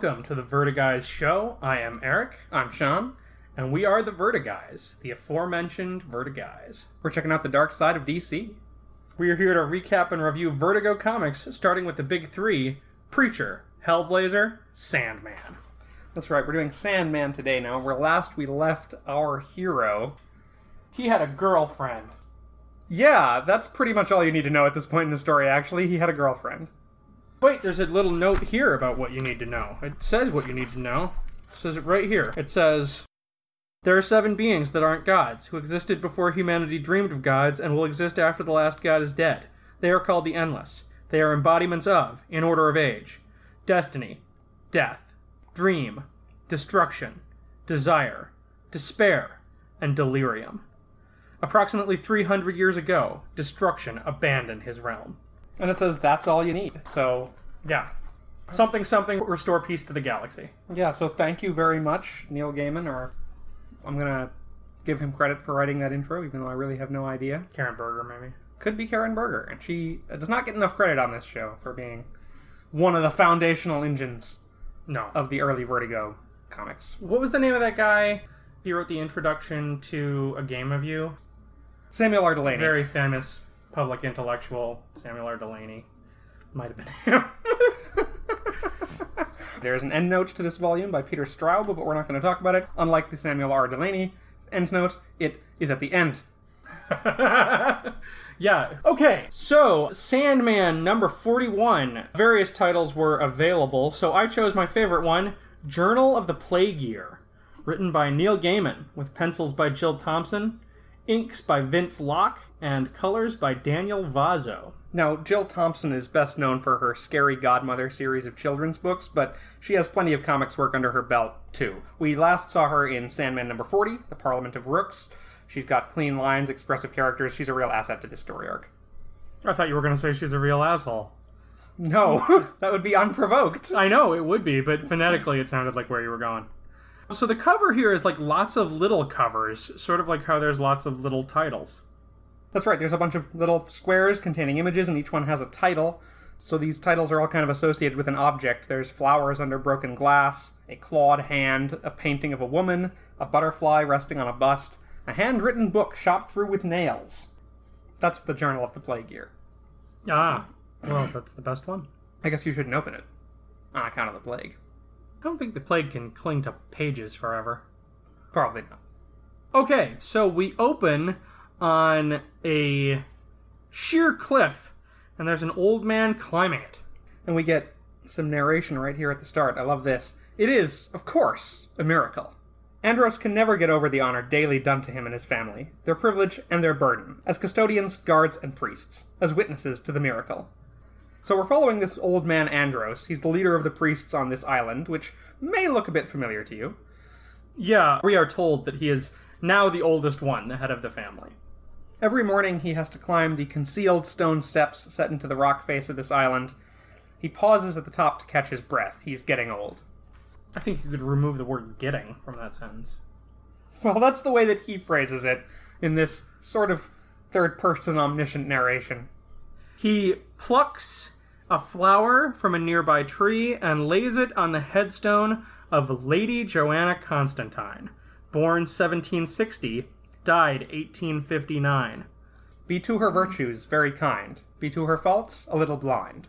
welcome to the Vertiguys show. I am Eric, I'm Sean. and we are the Vertiguys, the aforementioned Vertiguys. We're checking out the dark side of DC. We are here to recap and review Vertigo comics, starting with the big three Preacher, Hellblazer, Sandman. That's right, we're doing Sandman today now, where last we left our hero. He had a girlfriend. Yeah, that's pretty much all you need to know at this point in the story, actually. He had a girlfriend. Wait, there's a little note here about what you need to know. It says what you need to know. It says it right here. It says There are seven beings that aren't gods, who existed before humanity dreamed of gods and will exist after the last god is dead. They are called the Endless. They are embodiments of, in order of age, destiny, death, dream, destruction, desire, despair, and delirium. Approximately 300 years ago, destruction abandoned his realm. And it says that's all you need. So, Yeah. Something, something, restore peace to the galaxy. yeah, so thank you very much, Neil Gaiman, or I'm gonna give him credit for writing that intro, even though I really have no idea. Karen Berger, maybe. Could be Karen Berger, and she does not get enough credit on this show for being one of the foundational engines No. of the early Vertigo comics. What was the name of that guy? He wrote the introduction to A Game of You. Samuel R. Delany. Very famous public intellectual, Samuel R. Delany. Might have been him. There's an endnote to this volume by Peter Straub, but we're not going to talk about it. Unlike the Samuel R. Delany endnote, it is at the end. yeah. Okay, so Sandman number 41. Various titles were available, so I chose my favorite one Journal of the Plague Year. Written by Neil Gaiman, with pencils by Jill Thompson, inks by Vince Locke, and colors by Daniel Vozzo. Now, Jill Thompson is best known for her Scary Godmother series of children's books, but she has plenty of comics work under her belt, too. We last saw her in Sandman number 40, The Parliament of Rooks. She's got clean lines, expressive characters. She's a real asset to this story arc. I thought you were going to say she's a real asshole. No, that would be unprovoked. I know it would be, but phonetically it sounded like where you were going. So the cover here is like lots of little covers, sort of like how there's lots of little titles. That's right, there's a bunch of little squares containing images, and each one has a title. So these titles are all kind of associated with an object. There's flowers under broken glass, a clawed hand, a painting of a woman, a butterfly resting on a bust, a handwritten book shot through with nails. That's the Journal of the Plague Year. Ah, well, that's the best one. I guess you shouldn't open it. On account of the plague. I don't think the plague can cling to pages forever. Probably not. Okay, so we open on a sheer cliff, and there's an old man climbing it. And we get some narration right here at the start. I love this. It is, of course, a miracle. Andros can never get over the honor daily done to him and his family, their privilege and their burden, as custodians, guards, and priests, as witnesses to the miracle. So we're following this old man Andros. He's the leader of the priests on this island, which may look a bit familiar to you. Yeah, we are told that he is now the oldest one, the head of the family. Every morning he has to climb the concealed stone steps set into the rock face of this island. He pauses at the top to catch his breath. He's getting old. I think you could remove the word getting from that sentence. Well, that's the way that he phrases it in this sort of third person omniscient narration. He plucks a flower from a nearby tree and lays it on the headstone of Lady Johanna Constantine, born 1760, died 1859. Be to her virtues very kind, be to her faults a little blind.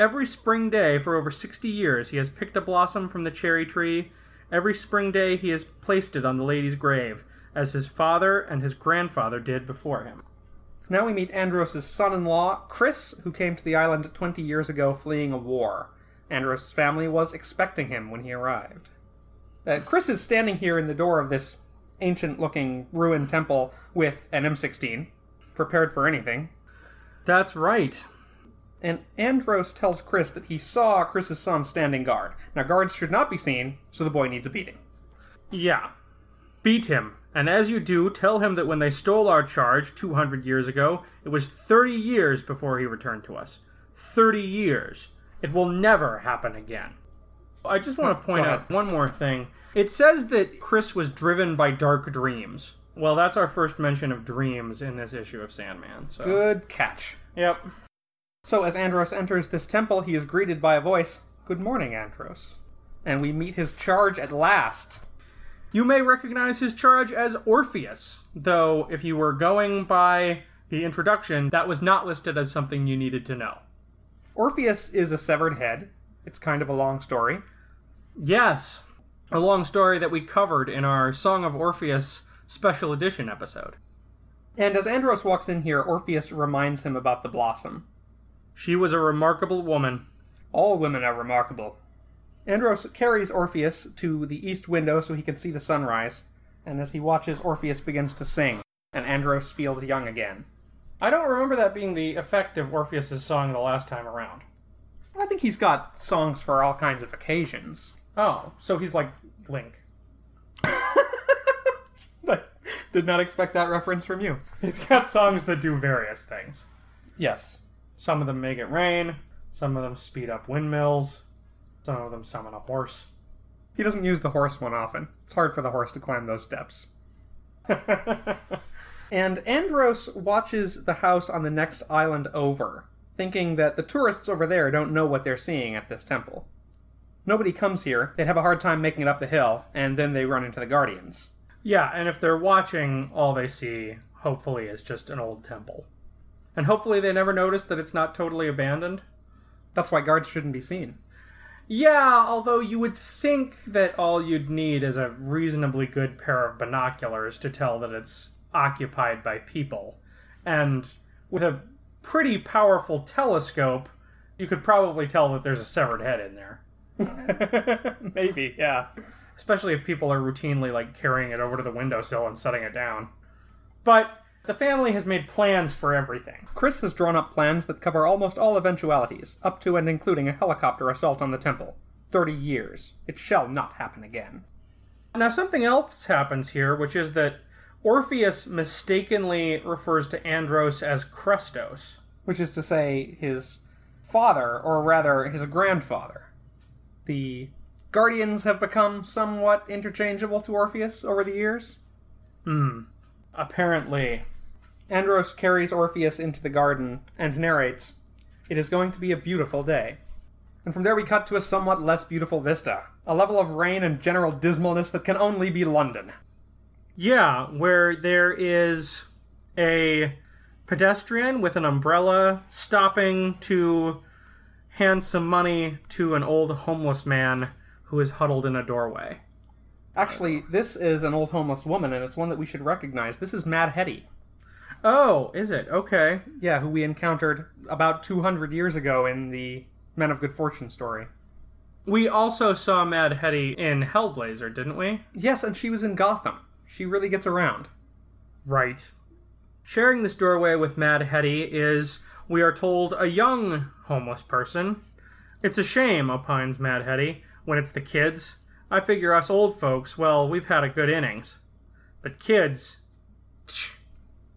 Every spring day for over 60 years, he has picked a blossom from the cherry tree. Every spring day, he has placed it on the lady's grave, as his father and his grandfather did before him. Now we meet Andros' son in law, Chris, who came to the island 20 years ago fleeing a war. Andros' family was expecting him when he arrived. Uh, Chris is standing here in the door of this ancient looking ruined temple with an M16, prepared for anything. That's right. And Andros tells Chris that he saw Chris's son standing guard. Now, guards should not be seen, so the boy needs a beating. Yeah. Beat him. And as you do, tell him that when they stole our charge 200 years ago, it was 30 years before he returned to us. 30 years. It will never happen again. I just want to point out one more thing. It says that Chris was driven by dark dreams. Well, that's our first mention of dreams in this issue of Sandman. So. Good catch. Yep. So, as Andros enters this temple, he is greeted by a voice Good morning, Andros. and we meet his charge at last. You may recognize his charge as Orpheus, though if you were going by the introduction, that was not listed as something you needed to know. Orpheus is a severed head. It's kind of a long story. Yes, a long story that we covered in our Song of Orpheus special edition episode. And as Andros walks in here, Orpheus reminds him about the blossom. She was a remarkable woman. All women are remarkable. Andros carries Orpheus to the east window so he can see the sunrise, and as he watches, Orpheus begins to sing, and Andros feels young again. I don't remember that being the effect of Orpheus's song the last time around. I think he's got songs for all kinds of occasions. Oh, so he's like Link. Did not expect that reference from you. He's got songs that do various things. Yes. Some of them make it rain, some of them speed up windmills, some of them summon a horse. He doesn't use the horse one often. It's hard for the horse to climb those steps. and Andros watches the house on the next island over, thinking that the tourists over there don't know what they're seeing at this temple. Nobody comes here, they'd have a hard time making it up the hill, and then they run into the Guardians. Yeah, and if they're watching, all they see, hopefully, is just an old temple. And hopefully they never notice that it's not totally abandoned. That's why guards shouldn't be seen. Yeah, although you would think that all you'd need is a reasonably good pair of binoculars to tell that it's occupied by people. And with a pretty powerful telescope, you could probably tell that there's a severed head in there. Maybe, yeah especially if people are routinely like carrying it over to the windowsill and setting it down. But the family has made plans for everything. Chris has drawn up plans that cover almost all eventualities, up to and including a helicopter assault on the temple. Thirty years. It shall not happen again. Now, something else happens here, which is that Orpheus mistakenly refers to Andros as Krestos. Which is to say, his father, or rather, his grandfather. The Guardians have become somewhat interchangeable to Orpheus over the years. Hmm. Apparently. Andros carries Orpheus into the garden and narrates, It is going to be a beautiful day. And from there we cut to a somewhat less beautiful vista, a level of rain and general dismalness that can only be London. Yeah, where there is a pedestrian with an umbrella stopping to hand some money to an old homeless man who is huddled in a doorway. Actually, this is an old homeless woman, and it's one that we should recognize. This is Mad Hetty. Oh, is it? Okay. Yeah, who we encountered about 200 years ago in the Men of Good Fortune story. We also saw Mad Hetty in Hellblazer, didn't we? Yes, and she was in Gotham. She really gets around. Right. Sharing this doorway with Mad Hetty is, we are told, a young homeless person. It's a shame, opines Mad Hetty, when it's the kids. I figure us old folks, well, we've had a good innings. But kids. Tch.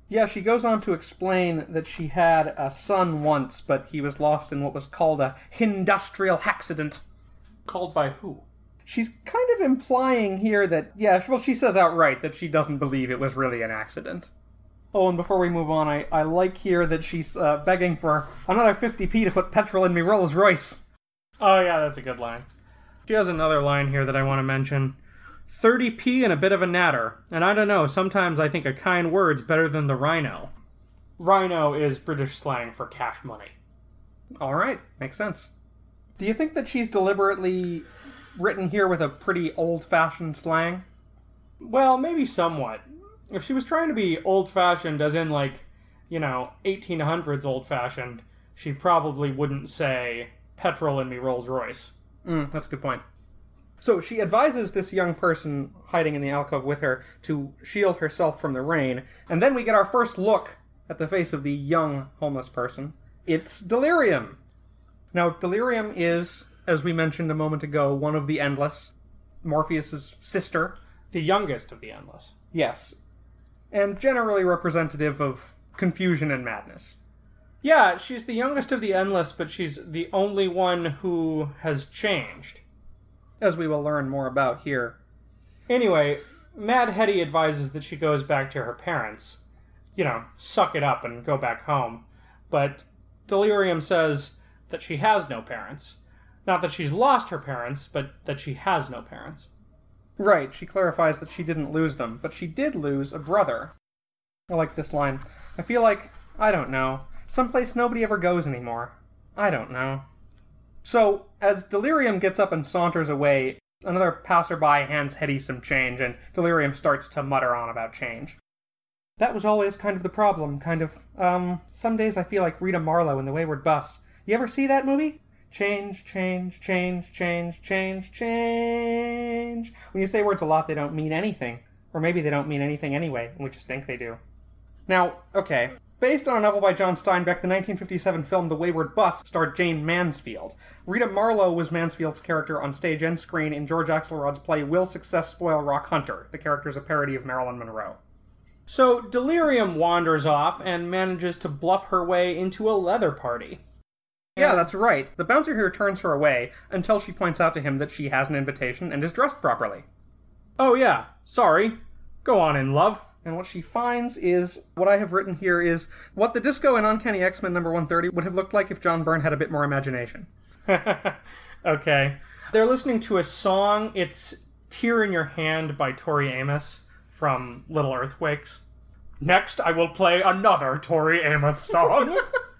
Yeah, she goes on to explain that she had a son once, but he was lost in what was called a industrial accident. Called by who? She's kind of implying here that, yeah, well, she says outright that she doesn't believe it was really an accident. Oh, and before we move on, I, I like here that she's uh, begging for another 50p to put petrol in me Rolls Royce. Oh, yeah, that's a good line. She has another line here that I want to mention. 30p and a bit of a natter. And I don't know, sometimes I think a kind word's better than the rhino. Rhino is British slang for cash money. All right, makes sense. Do you think that she's deliberately written here with a pretty old fashioned slang? Well, maybe somewhat. If she was trying to be old fashioned, as in like, you know, 1800s old fashioned, she probably wouldn't say petrol in me Rolls Royce. Mm, that's a good point. So she advises this young person hiding in the alcove with her to shield herself from the rain, and then we get our first look at the face of the young homeless person. It's Delirium. Now, Delirium is, as we mentioned a moment ago, one of the Endless, Morpheus's sister. The youngest of the Endless. Yes. And generally representative of confusion and madness. Yeah, she's the youngest of the Endless, but she's the only one who has changed. As we will learn more about here. Anyway, Mad Hetty advises that she goes back to her parents. You know, suck it up and go back home. But Delirium says that she has no parents. Not that she's lost her parents, but that she has no parents. Right, she clarifies that she didn't lose them, but she did lose a brother. I like this line. I feel like, I don't know, someplace nobody ever goes anymore. I don't know. So, as Delirium gets up and saunters away, another passerby hands Hetty some change, and Delirium starts to mutter on about change. That was always kind of the problem, kind of. Um, some days I feel like Rita Marlowe in The Wayward Bus. You ever see that movie? Change, change, change, change, change, change. When you say words a lot, they don't mean anything. Or maybe they don't mean anything anyway, and we just think they do. Now, okay. Based on a novel by John Steinbeck, the 1957 film The Wayward Bus starred Jayne Mansfield. Rita Marlowe was Mansfield's character on stage and screen in George Axelrod's play Will Success Spoil Rock Hunter? The character is a parody of Marilyn Monroe. So Delirium wanders off and manages to bluff her way into a leather party. Yeah, that's right. The bouncer here turns her away until she points out to him that she has an invitation and is dressed properly. Oh, yeah, sorry. Go on in, love. And what she finds is what I have written here is what the disco in Uncanny X Men number 130 would have looked like if John Byrne had a bit more imagination. okay. They're listening to a song. It's Tear in Your Hand by Tori Amos from Little Earthquakes. Next, I will play another Tori Amos song.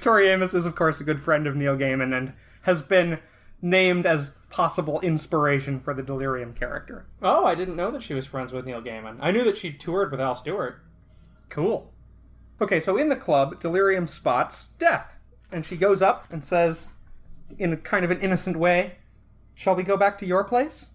Tori Amos is, of course, a good friend of Neil Gaiman and has been named as possible inspiration for the Delirium character. oh, I didn't know that she was friends with Neil Gaiman. I knew that she toured with Al Stewart. Cool. Okay, so in the club, Delirium spots Death, and she goes up and says, in a kind of an innocent way, Shall we go back to your place?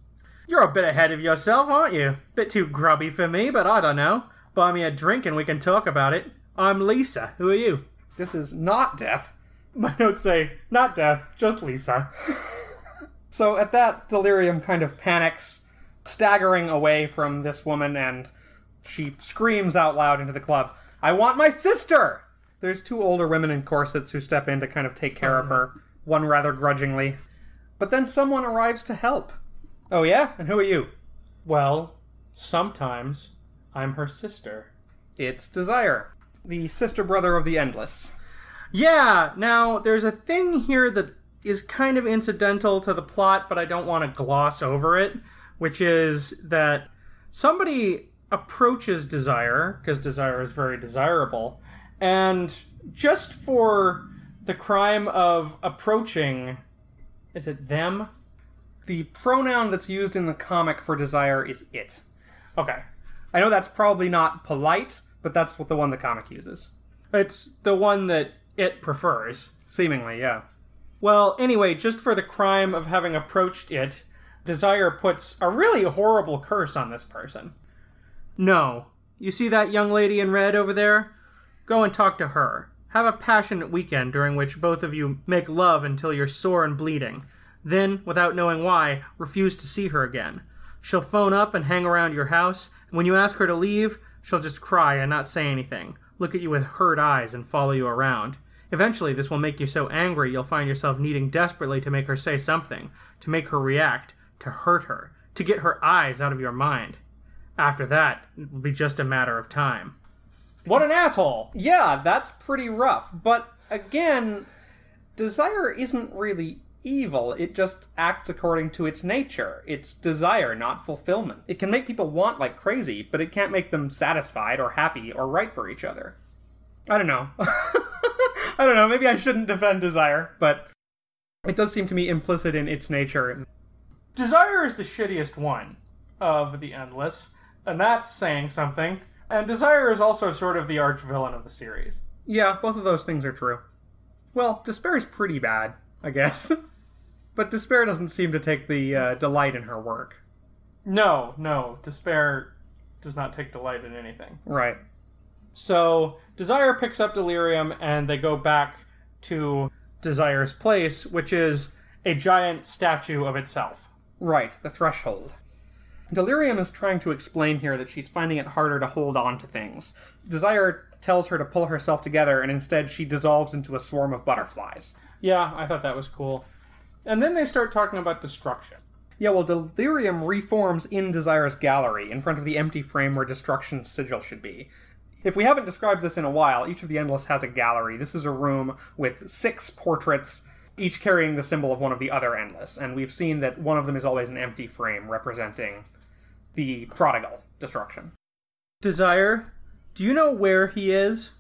You're a bit ahead of yourself, aren't you? Bit too grubby for me, but I don't know. Buy me a drink and we can talk about it. I'm Lisa. Who are you? This is not Death. My notes say, not Death, just Lisa. So at that, Delirium kind of panics, staggering away from this woman, and she screams out loud into the club, I want my sister! There's two older women in corsets who step in to kind of take care of oh, her, one rather grudgingly. But then someone arrives to help. Oh, yeah? And who are you? Well, sometimes I'm her sister. It's Desire, the sister brother of the Endless. Yeah, now there's a thing here that is kind of incidental to the plot, but I don't want to gloss over it, which is that somebody approaches Desire, because Desire is very desirable, and just for the crime of approaching, is it them? The pronoun that's used in the comic for Desire is it. Okay. I know that's probably not polite, but that's what the one the comic uses. It's the one that it prefers. Seemingly, yeah. Well, anyway, just for the crime of having approached it, Desire puts a really horrible curse on this person. No. You see that young lady in red over there? Go and talk to her. Have a passionate weekend during which both of you make love until you're sore and bleeding. Then, without knowing why, refuse to see her again. She'll phone up and hang around your house, and when you ask her to leave, she'll just cry and not say anything, look at you with hurt eyes, and follow you around. Eventually, this will make you so angry you'll find yourself needing desperately to make her say something, to make her react, to hurt her, to get her eyes out of your mind. After that, it will be just a matter of time. What an asshole! Yeah, that's pretty rough. But again, desire isn't really evil. It just acts according to its nature. It's desire, not fulfillment. It can make people want like crazy, but it can't make them satisfied or happy or right for each other. I don't know. I don't know. Maybe I shouldn't defend desire, but it does seem to me implicit in its nature. Desire is the shittiest one of the Endless, and that's saying something. And Desire is also sort of the arch villain of the series. Yeah, both of those things are true. Well, despair is pretty bad, I guess. but despair doesn't seem to take the uh, delight in her work. No, no, Despair does not take delight in anything. Right. So Desire picks up Delirium and they go back to Desire's place, which is a giant statue of itself. Right, the threshold. Delirium is trying to explain here that she's finding it harder to hold on to things. Desire tells her to pull herself together, and instead she dissolves into a swarm of butterflies. Yeah, I thought that was cool. And then they start talking about destruction. Yeah, well, Delirium reforms in Desire's gallery in front of the empty frame where Destruction's sigil should be. If we haven't described this in a while, each of the Endless has a gallery. This is a room with six portraits each carrying the symbol of one of the other endless, and we've seen that one of them is always an empty frame representing the prodigal destruction. Desire, do you know where he is?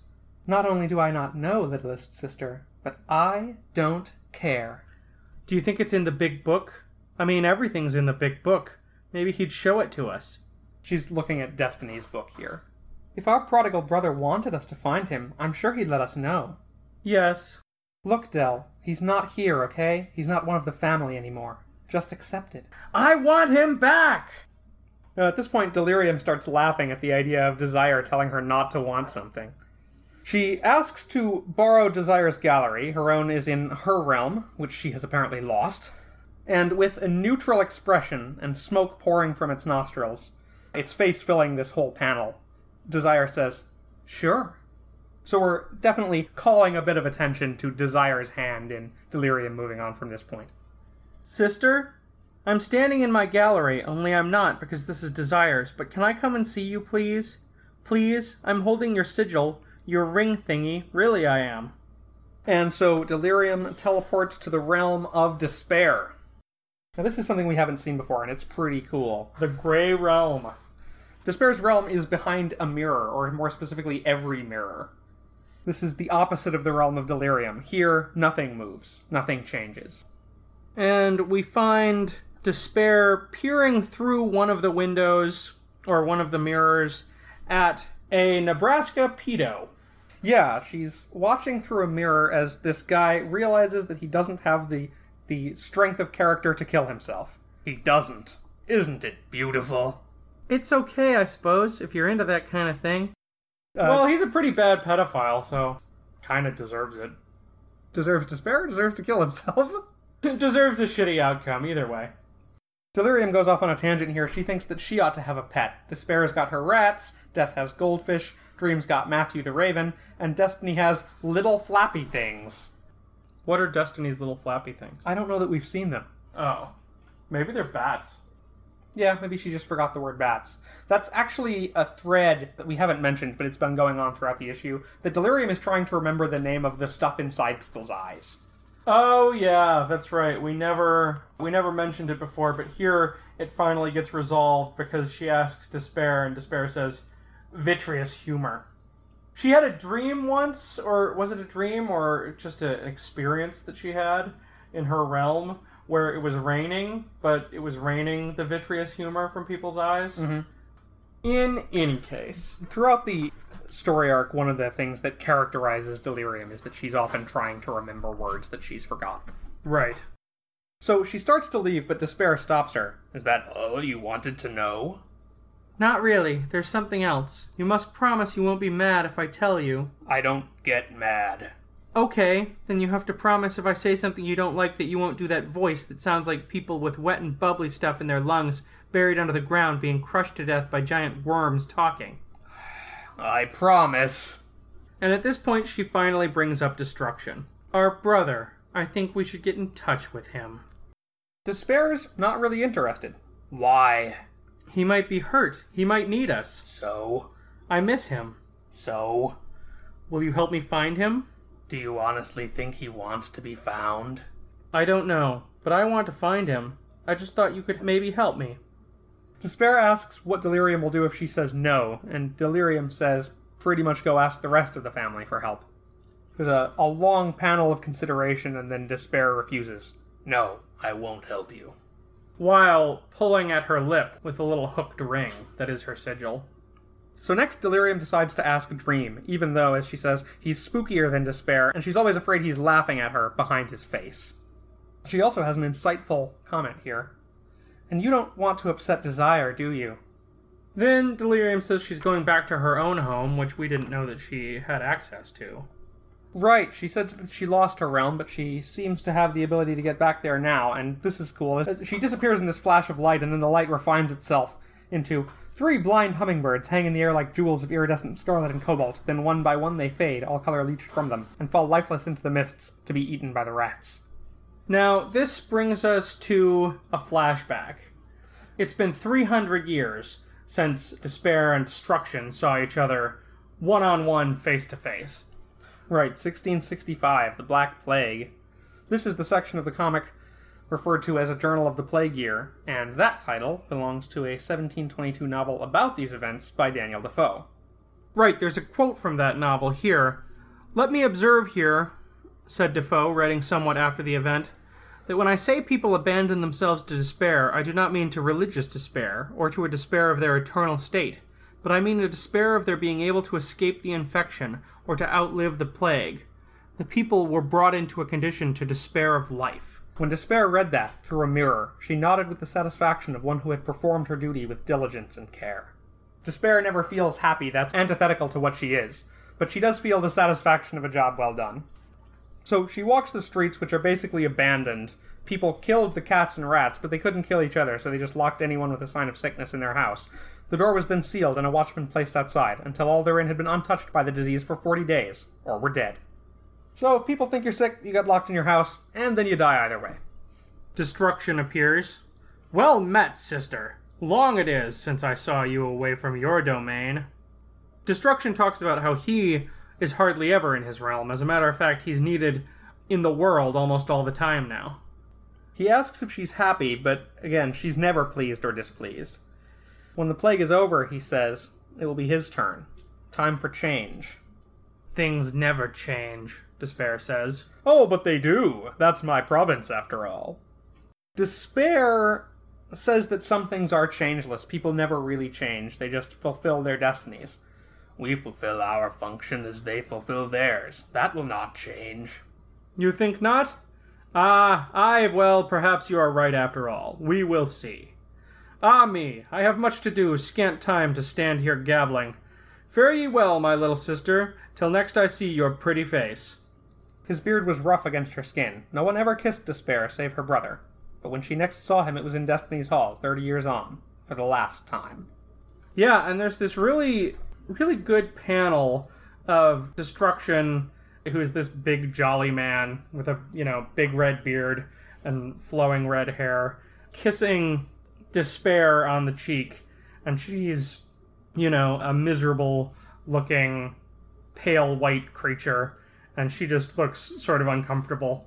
Not only do I not know, littlest sister, but I don't care. Do you think it's in the big book? I mean, everything's in the big book. Maybe he'd show it to us. She's looking at Destiny's book here. If our prodigal brother wanted us to find him, I'm sure he'd let us know. Yes. Look, Dell, he's not here, okay? He's not one of the family anymore. Just accept it. I want him back! Uh, at this point, Delirium starts laughing at the idea of Desire telling her not to want something. She asks to borrow Desire's gallery. Her own is in her realm, which she has apparently lost. And with a neutral expression and smoke pouring from its nostrils, its face filling this whole panel, Desire says, Sure. So we're definitely calling a bit of attention to Desire's hand in Delirium moving on from this point. Sister, I'm standing in my gallery, only I'm not because this is Desire's, but can I come and see you, please? Please? I'm holding your sigil, your ring thingy. Really, I am. And so Delirium teleports to the realm of despair. Now, this is something we haven't seen before, and it's pretty cool. The Grey Realm. Despair's realm is behind a mirror, or more specifically, every mirror. This is the opposite of the realm of delirium. Here, nothing moves, nothing changes. And we find Despair peering through one of the windows, or one of the mirrors, at a Nebraska pedo. Yeah, she's watching through a mirror as this guy realizes that he doesn't have the the strength of character to kill himself. He doesn't. Isn't it beautiful? It's okay, I suppose, if you're into that kind of thing. Uh, well, he's a pretty bad pedophile, so kind of deserves it. deserves despair, deserves to kill himself. deserves a shitty outcome, either way. Delirium goes off on a tangent here. She thinks that she ought to have a pet. Despair's got her rats, Death has goldfish, Dream's got Matthew the Raven, and Destiny has little flappy things. What are Destiny's little flappy things? I don't know that we've seen them. Oh. Maybe they're bats. Yeah, maybe she just forgot the word bats. That's actually a thread that we haven't mentioned, but it's been going on throughout the issue. That Delirium is trying to remember the name of the stuff inside people's eyes. Oh yeah, that's right. We never we never mentioned it before, but here it finally gets resolved because she asks Despair and Despair says vitreous humor. She had a dream once or was it a dream or just a, an experience that she had in her realm where it was raining, but it was raining the vitreous humor from people's eyes. Mm-hmm. In any case, Throughout the story arc, one of the things that characterizes Delirium is that she's often trying to remember words that she's forgotten. right. So she starts to leave, but Despair stops her. Is that all you wanted to know? Not really. There's something else. You must promise you won't be mad if I tell you. I don't get mad. Okay, then you have to promise if I say something you don't like that you won't do that voice that sounds like people with wet and bubbly stuff in their lungs buried under the ground being crushed to death by giant worms talking. I promise. And at this point, she finally brings up destruction. Our brother. I think we should get in touch with him. Despair's not really interested. Why? He might be hurt. He might need us. So? I miss him. So? Will you help me find him? Do you honestly think he wants to be found? I don't know, but I want to find him. I just thought you could maybe help me. Despair asks what Delirium will do if she says no, and Delirium says pretty much go ask the rest of the family for help. There's a, a long panel of consideration, and then Despair refuses. No, I won't help you. While pulling at her lip with a little hooked ring that is her sigil. So next, Delirium decides to ask Dream, even though, as she says, he's spookier than Despair, and she's always afraid he's laughing at her behind his face. She also has an insightful comment here. And you don't want to upset Desire, do you? Then Delirium says she's going back to her own home, which we didn't know that she had access to. Right, she said that she lost her realm, but she seems to have the ability to get back there now, and this is cool. She disappears in this flash of light, and then the light refines itself into three blind hummingbirds hang in the air like jewels of iridescent scarlet and cobalt. Then one by one they fade, all color leached from them, and fall lifeless into the mists to be eaten by the rats. Now, this brings us to a flashback. It's been 300 years since Despair and Destruction saw each other one on one, face to face. Right, 1665, the Black Plague. This is the section of the comic referred to as a Journal of the Plague Year, and that title belongs to a 1722 novel about these events by Daniel Defoe. Right, there's a quote from that novel here. Let me observe here, said Defoe, writing somewhat after the event, that when I say people abandon themselves to despair, I do not mean to religious despair, or to a despair of their eternal state, but I mean a despair of their being able to escape the infection, or to outlive the plague. The people were brought into a condition to despair of life. When Despair read that through a mirror, she nodded with the satisfaction of one who had performed her duty with diligence and care. Despair never feels happy, that's antithetical to what she is, but she does feel the satisfaction of a job well done. So she walks the streets, which are basically abandoned. People killed the cats and rats, but they couldn't kill each other, so they just locked anyone with a sign of sickness in their house. The door was then sealed and a watchman placed outside, until all therein had been untouched by the disease for 40 days, or were dead. So if people think you're sick, you get locked in your house, and then you die either way. Destruction appears. Well met, sister. Long it is since I saw you away from your domain. Destruction talks about how he is hardly ever in his realm. As a matter of fact, he's needed in the world almost all the time now. He asks if she's happy, but again, she's never pleased or displeased. When the plague is over, he says, it will be his turn. Time for change. Things never change, Despair says. Oh, but they do. That's my province, after all. Despair says that some things are changeless. People never really change, they just fulfill their destinies. We fulfill our function as they fulfill theirs. That will not change. You think not? Ah, I, well, perhaps you are right after all. We will see. Ah me, I have much to do, scant time to stand here gabbling. Fare ye well, my little sister, till next I see your pretty face. His beard was rough against her skin. No one ever kissed Despair save her brother. But when she next saw him, it was in Destiny's Hall, 30 years on, for the last time. Yeah, and there's this really, really good panel of Destruction, who is this big jolly man with a, you know, big red beard and flowing red hair, kissing Despair on the cheek. And she's, you know, a miserable looking, pale white creature. And she just looks sort of uncomfortable.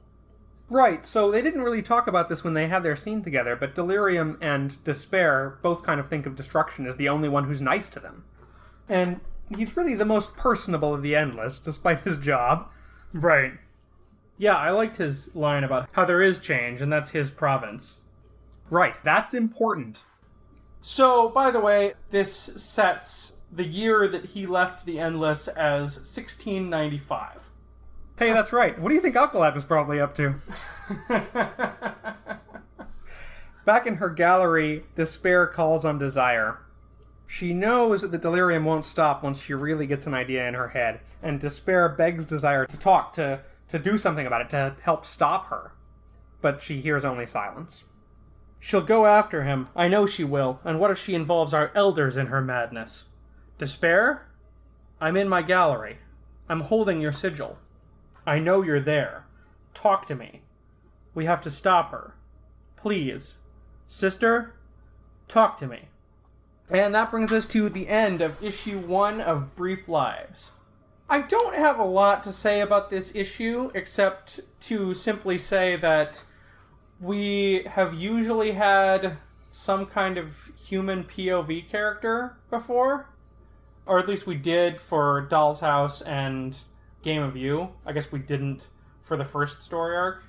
Right, so they didn't really talk about this when they had their scene together, but Delirium and Despair both kind of think of Destruction as the only one who's nice to them. And he's really the most personable of the Endless, despite his job. Right. Yeah, I liked his line about how there is change, and that's his province. Right, that's important. So, by the way, this sets the year that he left the Endless as 1695. Hey, that's right. What do you think Alkalad was probably up to? Back in her gallery, Despair calls on Desire. She knows that the delirium won't stop once she really gets an idea in her head, and Despair begs Desire to talk, to, to do something about it, to help stop her. But she hears only silence. She'll go after him. I know she will. And what if she involves our elders in her madness? Despair? I'm in my gallery. I'm holding your sigil. I know you're there. Talk to me. We have to stop her. Please. Sister, talk to me. And that brings us to the end of issue one of Brief Lives. I don't have a lot to say about this issue except to simply say that we have usually had some kind of human POV character before, or at least we did for Doll's House and Game of You. I guess we didn't for the first story arc.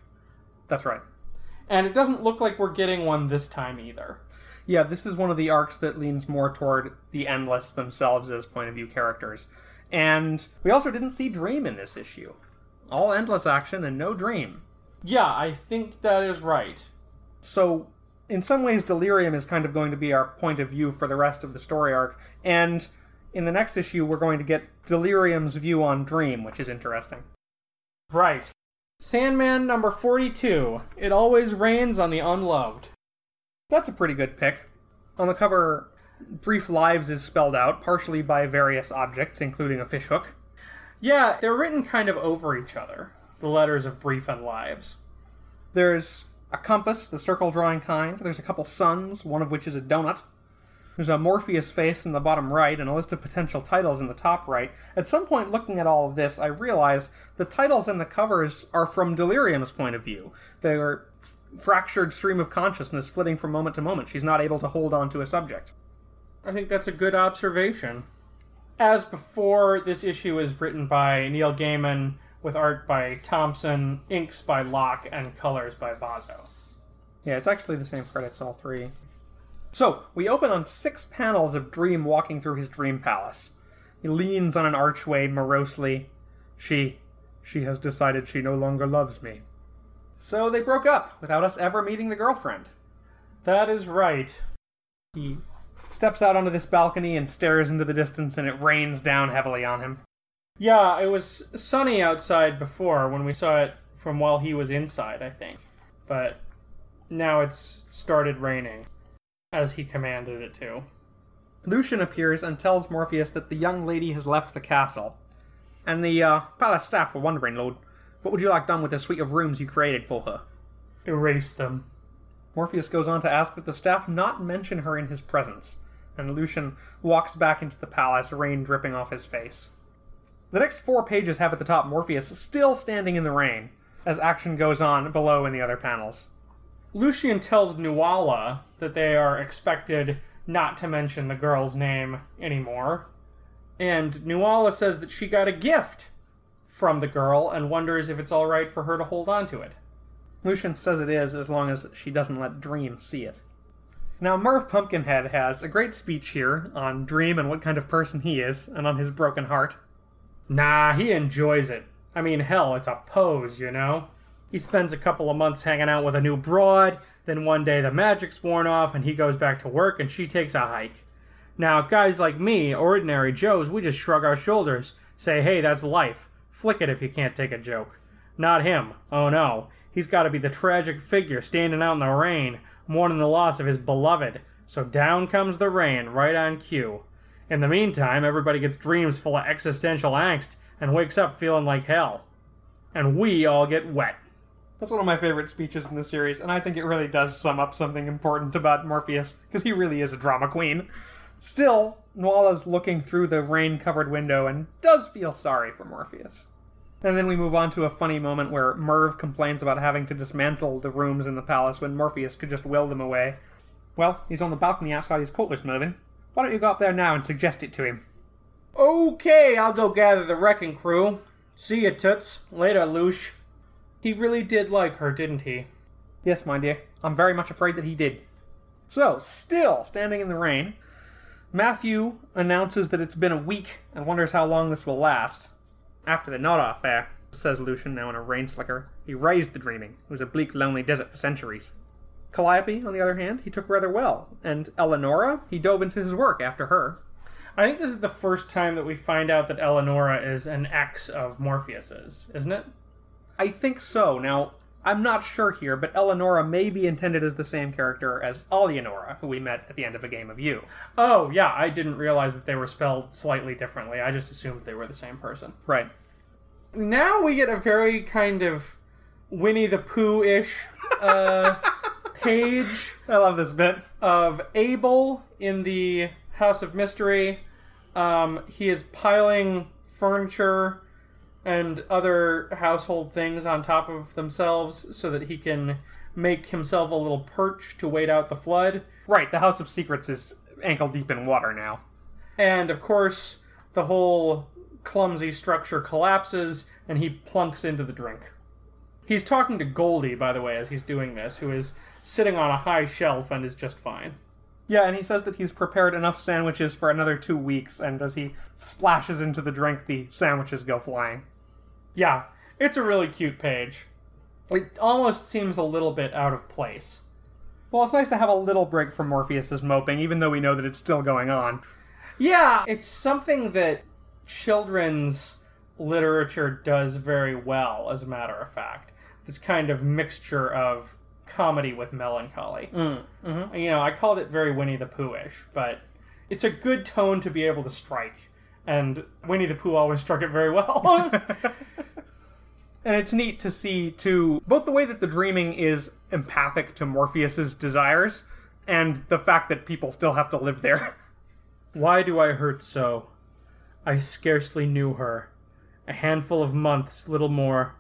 That's right. And it doesn't look like we're getting one this time either. Yeah, this is one of the arcs that leans more toward the Endless themselves as point of view characters. And we also didn't see Dream in this issue. All Endless action and no Dream. Yeah, I think that is right. So, in some ways, Delirium is kind of going to be our point of view for the rest of the story arc. And in the next issue, we're going to get Delirium's view on Dream, which is interesting. Right. Sandman number 42. It always rains on the unloved. That's a pretty good pick. On the cover, Brief Lives is spelled out, partially by various objects, including a fishhook. Yeah, they're written kind of over each other, the letters of Brief and Lives. There's a compass, the circle drawing kind. There's a couple suns, one of which is a donut. There's a Morpheus face in the bottom right and a list of potential titles in the top right. At some point, looking at all of this, I realized the titles and the covers are from Delirium's point of view. They are fractured stream of consciousness flitting from moment to moment. She's not able to hold on to a subject. I think that's a good observation. As before, this issue is written by Neil Gaiman with art by Thompson, inks by Locke, and colors by Vozzo. Yeah, it's actually the same credits, all three. So, we open on six panels of Dream walking through his dream palace. He leans on an archway morosely. She. she has decided she no longer loves me. So they broke up without us ever meeting the girlfriend. That is right. He steps out onto this balcony and stares into the distance, and it rains down heavily on him. Yeah, it was sunny outside before when we saw it from while he was inside, I think. But now it's started raining, as he commanded it to. Lucien appears and tells Morpheus that the young lady has left the castle. And the uh, palace staff were wondering, Lord, what would you like done with the suite of rooms you created for her? Erase them. Morpheus goes on to ask that the staff not mention her in his presence, and Lucien walks back into the palace, rain dripping off his face. The next four pages have at the top Morpheus still standing in the rain, as action goes on below in the other panels. Lucien tells Nuala that they are expected not to mention the girl's name anymore, and Nuala says that she got a gift from the girl and wonders if it's all right for her to hold on to it. Lucien says it is, as long as she doesn't let Dream see it. Now, Merv Pumpkinhead has a great speech here on Dream and what kind of person he is, and on his broken heart. Nah, he enjoys it. I mean, hell, it's a pose, you know? He spends a couple of months hanging out with a new broad, then one day the magic's worn off and he goes back to work and she takes a hike. Now, guys like me, ordinary Joes, we just shrug our shoulders, say, hey, that's life. Flick it if you can't take a joke. Not him. Oh no. He's got to be the tragic figure standing out in the rain, mourning the loss of his beloved. So down comes the rain, right on cue. In the meantime, everybody gets dreams full of existential angst and wakes up feeling like hell. And we all get wet. That's one of my favorite speeches in the series, and I think it really does sum up something important about Morpheus, because he really is a drama queen. Still, Nuala's looking through the rain covered window and does feel sorry for Morpheus. And then we move on to a funny moment where Merv complains about having to dismantle the rooms in the palace when Morpheus could just will them away. Well, he's on the balcony outside his quarters, Mervyn. Why don't you go up there now and suggest it to him? Okay, I'll go gather the wrecking crew. See ya, Toots. Later, Loosh. He really did like her, didn't he? Yes, my dear. I'm very much afraid that he did. So, still standing in the rain, Matthew announces that it's been a week and wonders how long this will last. After the Nada affair, says Lucien, now in a rain slicker, he razed the dreaming. It was a bleak, lonely desert for centuries. Calliope, on the other hand, he took rather well, and Eleonora, he dove into his work after her. I think this is the first time that we find out that Eleonora is an ex of Morpheus's, isn't it? I think so. Now, I'm not sure here, but Eleonora may be intended as the same character as Eleonora, who we met at the end of A Game of You. Oh, yeah, I didn't realize that they were spelled slightly differently. I just assumed they were the same person. Right. Now we get a very kind of Winnie the Pooh ish uh, page I love this bit. of Abel in the House of Mystery. Um, he is piling furniture and other household things on top of themselves so that he can make himself a little perch to wait out the flood. Right, the House of Secrets is ankle deep in water now. And of course, the whole clumsy structure collapses and he plunks into the drink. He's talking to Goldie, by the way, as he's doing this, who is sitting on a high shelf and is just fine. Yeah, and he says that he's prepared enough sandwiches for another two weeks, and as he splashes into the drink, the sandwiches go flying. Yeah, it's a really cute page. It almost seems a little bit out of place. Well, it's nice to have a little break from Morpheus's moping, even though we know that it's still going on. Yeah, it's something that children's literature does very well, as a matter of fact. This kind of mixture of comedy with melancholy. Mm-hmm. You know, I called it very Winnie the Pooh-ish, but it's a good tone to be able to strike, and Winnie the Pooh always struck it very well. And it's neat to see, too, both the way that the dreaming is empathic to Morpheus's desires, and the fact that people still have to live there. Why do I hurt so? I scarcely knew her. A handful of months, little more.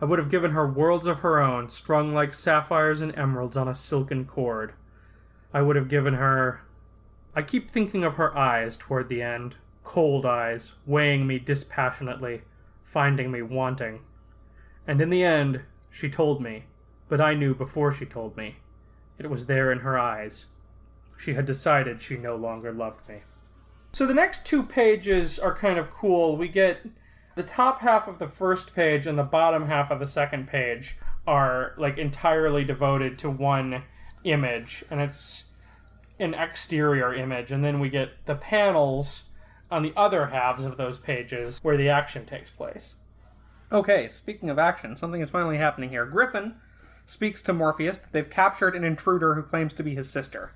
I would have given her worlds of her own, strung like sapphires and emeralds on a silken cord. I would have given her. I keep thinking of her eyes toward the end, cold eyes, weighing me dispassionately, finding me wanting. And in the end, she told me, but I knew before she told me. It was there in her eyes. She had decided she no longer loved me. So the next two pages are kind of cool. We get the top half of the first page and the bottom half of the second page are like entirely devoted to one image, and it's an exterior image, and then we get the panels on the other halves of those pages where the action takes place. Okay, speaking of action, something is finally happening here. Griffin speaks to Morpheus that they've captured an intruder who claims to be his sister.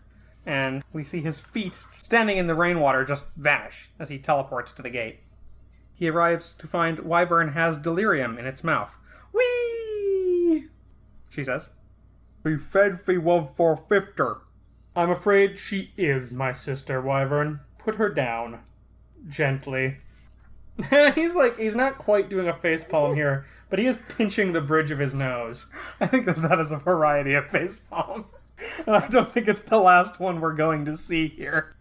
And we see his feet standing in the rainwater just vanish as he teleports to the gate. He arrives to find Wyvern has delirium in its mouth. Whee! She says. Be fed fi love for fifter. I'm afraid she is my sister, Wyvern. Put her down. Gently. he's like, he's not quite doing a face palm here, but he is pinching the bridge of his nose. I think that that is a variety of face palm. And I don't think it's the last one we're going to see here.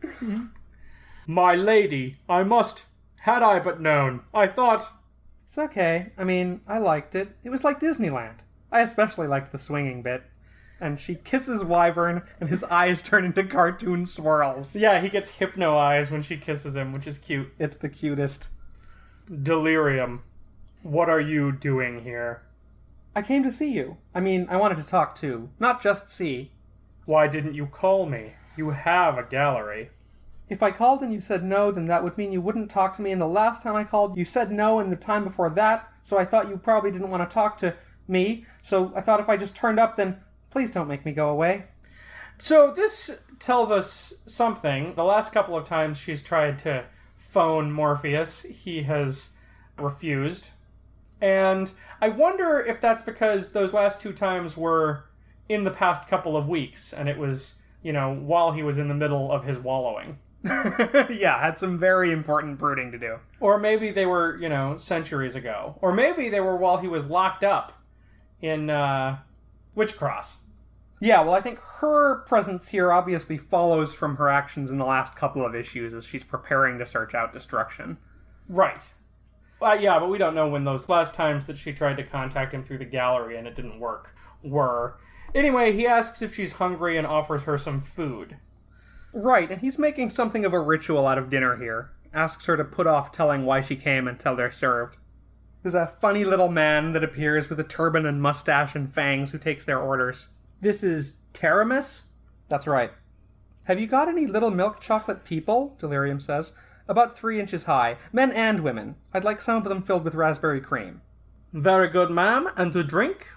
My lady, I must. Had I but known. I thought. It's okay. I mean, I liked it. It was like Disneyland. I especially liked the swinging bit. And she kisses Wyvern, and his eyes turn into cartoon swirls. Yeah, he gets hypno eyes when she kisses him, which is cute. It's the cutest. Delirium. What are you doing here? I came to see you. I mean, I wanted to talk too. Not just see. Why didn't you call me? You have a gallery. If I called and you said no, then that would mean you wouldn't talk to me. And the last time I called, you said no, and the time before that, so I thought you probably didn't want to talk to me. So I thought if I just turned up, then please don't make me go away. So this tells us something. The last couple of times she's tried to phone Morpheus, he has refused. And I wonder if that's because those last two times were in the past couple of weeks, and it was, you know, while he was in the middle of his wallowing. yeah, had some very important brooding to do. Or maybe they were, you know, centuries ago. Or maybe they were while he was locked up in uh, Witchcross. Yeah, well, I think her presence here obviously follows from her actions in the last couple of issues as she's preparing to search out destruction. Right. Uh, yeah, but we don't know when those last times that she tried to contact him through the gallery and it didn't work were. Anyway, he asks if she's hungry and offers her some food. Right, and he's making something of a ritual out of dinner here. Asks her to put off telling why she came until they're served. There's a funny little man that appears with a turban and mustache and fangs who takes their orders. This is Taramis? That's right. Have you got any little milk chocolate people? Delirium says. About three inches high, men and women. I'd like some of them filled with raspberry cream. Very good, ma'am. And to drink?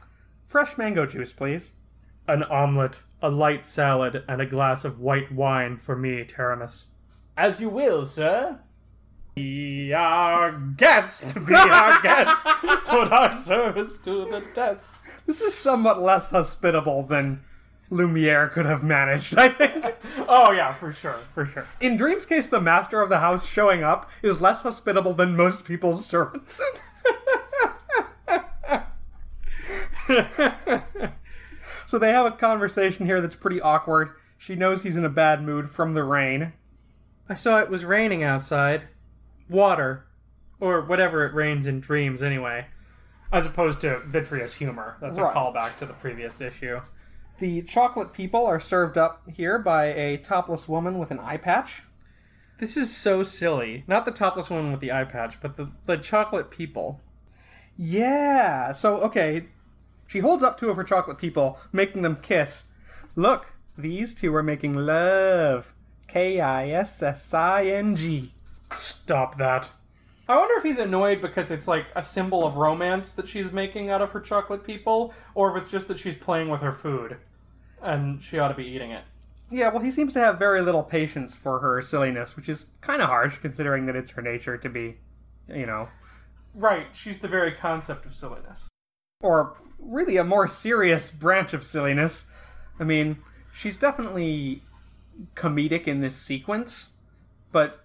Fresh mango juice, please. An omelette, a light salad, and a glass of white wine for me, Taramis. As you will, sir. Be our guest, be our guest. Put our service to the test. This is somewhat less hospitable than Lumiere could have managed, I think. Oh yeah, for sure, for sure. In Dream's case, the master of the house showing up is less hospitable than most people's servants. so they have a conversation here that's pretty awkward. She knows he's in a bad mood from the rain. I saw it was raining outside. Water. Or whatever it rains in dreams, anyway. As opposed to vitreous humor. That's Right. a callback to the previous issue. The chocolate people are served up here by a topless woman with an eye patch. This is so silly. Not the topless woman with the eye patch, but the, the chocolate people. Yeah. So okay, she holds up two of her chocolate people, making them kiss. Look, these two are making love. K I S S I N G. Stop that. I wonder if he's annoyed because it's like a symbol of romance that she's making out of her chocolate people, or if it's just that she's playing with her food and she ought to be eating it. Yeah, well, he seems to have very little patience for her silliness, which is kind of harsh considering that it's her nature to be, you know, Right, she's the very concept of silliness. or really a more serious branch of silliness. I mean, She's definitely comedic in this sequence, but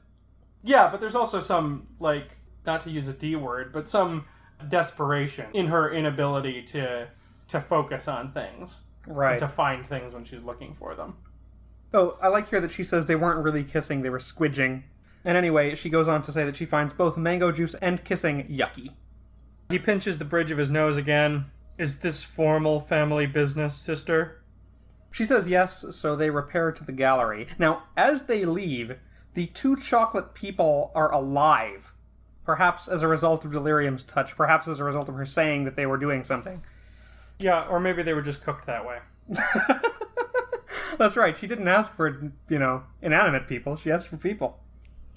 Yeah, but there's also some like not to use a D word, but some desperation in her inability to to focus on things, right. to find things when she's looking for them. Oh, I like here that she says they weren't really kissing, they were squidging. And anyway, she goes on to say that she finds both mango juice and kissing yucky. He pinches the bridge of his nose again. Is this formal family business, sister? She says yes, so they repair to the gallery. Now, as they leave, the two chocolate people are alive. Perhaps as a result of Delirium's touch, perhaps as a result of her saying that they were doing something. Yeah, or maybe they were just cooked that way. That's right, she didn't ask for, you know, inanimate people, she asked for people.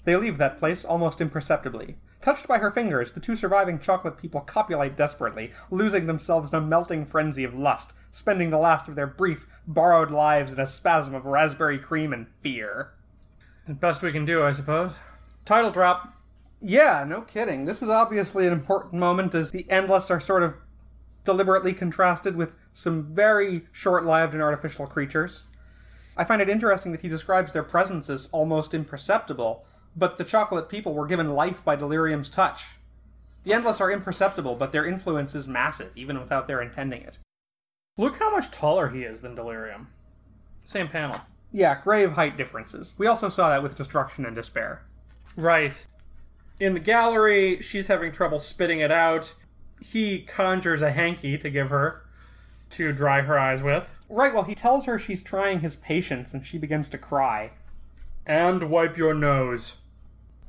They leave that place almost imperceptibly. Touched by her fingers, the two surviving chocolate people copulate desperately, losing themselves in a melting frenzy of lust, spending the last of their brief, borrowed lives in a spasm of raspberry cream and fear. The best we can do, I suppose. Title drop. Yeah, no kidding. This is obviously an important moment as the endless are sort of deliberately contrasted with some very short lived and artificial creatures. I find it interesting that he describes their presence as almost imperceptible, but the chocolate people were given life by delirium's touch. The endless are imperceptible, but their influence is massive, even without their intending it. Look how much taller he is than Delirium. Same panel. Yeah, grave height differences. We also saw that with Destruction and Despair. Right. In the gallery, she's having trouble spitting it out. He conjures a hanky to give her to dry her eyes with. Right, well, he tells her she's trying his patience, and she begins to cry. And wipe your nose.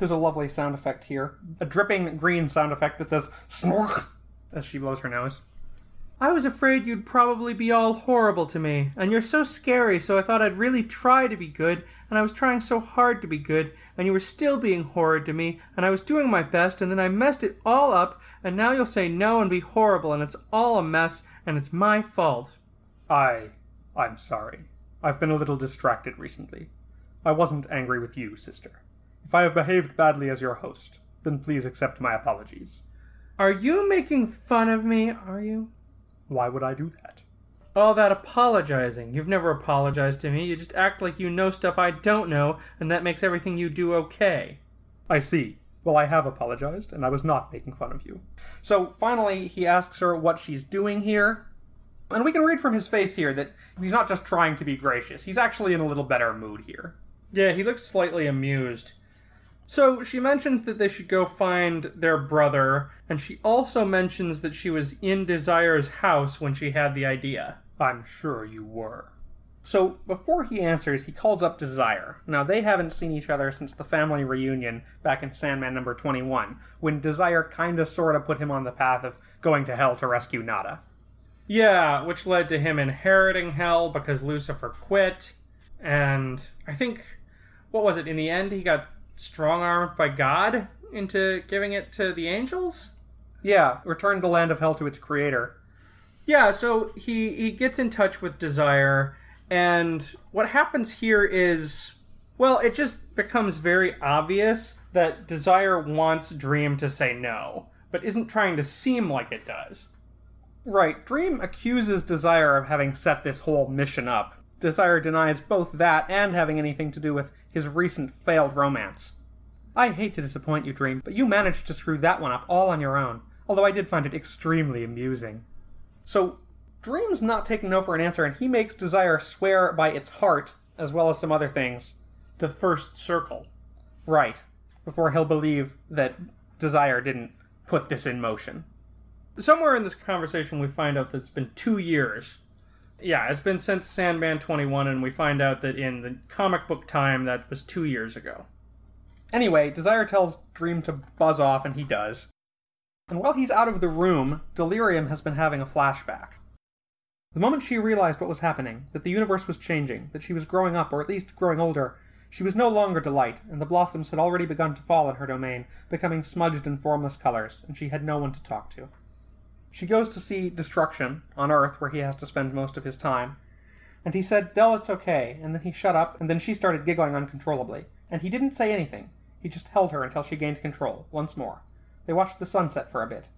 There's a lovely sound effect here. A dripping green sound effect that says snork as she blows her nose. I was afraid you'd probably be all horrible to me, and you're so scary, so I thought I'd really try to be good, and I was trying so hard to be good, and you were still being horrid to me, and I was doing my best, and then I messed it all up, and now you'll say no and be horrible, and it's all a mess, and it's my fault. I. I'm sorry. I've been a little distracted recently. I wasn't angry with you, sister. If I have behaved badly as your host, then please accept my apologies. Are you making fun of me, are you? Why would I do that? All that apologizing. You've never apologized to me. You just act like you know stuff I don't know, and that makes everything you do okay. I see. Well, I have apologized, and I was not making fun of you. So finally, he asks her what she's doing here. And we can read from his face here that he's not just trying to be gracious, he's actually in a little better mood here. Yeah, he looks slightly amused. So she mentions that they should go find their brother, and she also mentions that she was in Desire's house when she had the idea. I'm sure you were. So before he answers, he calls up Desire. Now, they haven't seen each other since the family reunion back in Sandman number 21, when Desire kinda sorta put him on the path of going to hell to rescue Nada. Yeah, which led to him inheriting hell because Lucifer quit. And I think, what was it? In the end, he got strong armed by God into giving it to the angels? Yeah, returned the land of hell to its creator. Yeah, so he he gets in touch with Desire, and what happens here is, well, it just becomes very obvious that Desire wants Dream to say no, but isn't trying to seem like it does. Right, Dream accuses Desire of having set this whole mission up. Desire denies both that and having anything to do with his recent failed romance. I hate to disappoint you, Dream, but you managed to screw that one up all on your own, although I did find it extremely amusing. So, Dream's not taking no for an answer, and he makes Desire swear by its heart, as well as some other things. The first circle. Right, before he'll believe that Desire didn't put this in motion. Somewhere in this conversation, we find out that it's been two years. Yeah, it's been since Sandman 21, and we find out that in the comic book time, that was two years ago. Anyway, Desire tells Dream to buzz off, and he does. And while he's out of the room, Delirium has been having a flashback. The moment she realized what was happening, that the universe was changing, that she was growing up, or at least growing older, she was no longer Delight, and the blossoms had already begun to fall in her domain, becoming smudged in formless colors, and she had no one to talk to. She goes to see Destruction, on Earth, where he has to spend most of his time. And he said, Dell, it's okay, and then he shut up, and then she started giggling uncontrollably. And he didn't say anything. He just held her until she gained control, once more. They watched the sunset for a bit.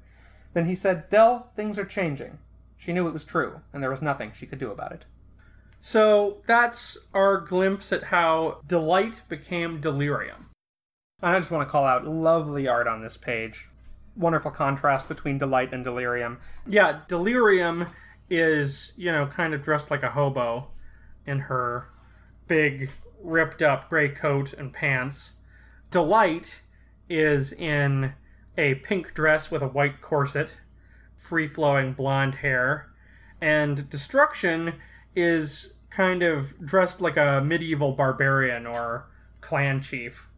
Then he said, Dell, things are changing. She knew it was true, and there was nothing she could do about it. So that's our glimpse at how delight became delirium. I just want to call out lovely art on this page. Wonderful contrast between delight and delirium. Yeah, delirium is, you know, kind of dressed like a hobo in her big, ripped up gray coat and pants. Delight is in a pink dress with a white corset, free flowing blonde hair. And Destruction is kind of dressed like a medieval barbarian or clan chief.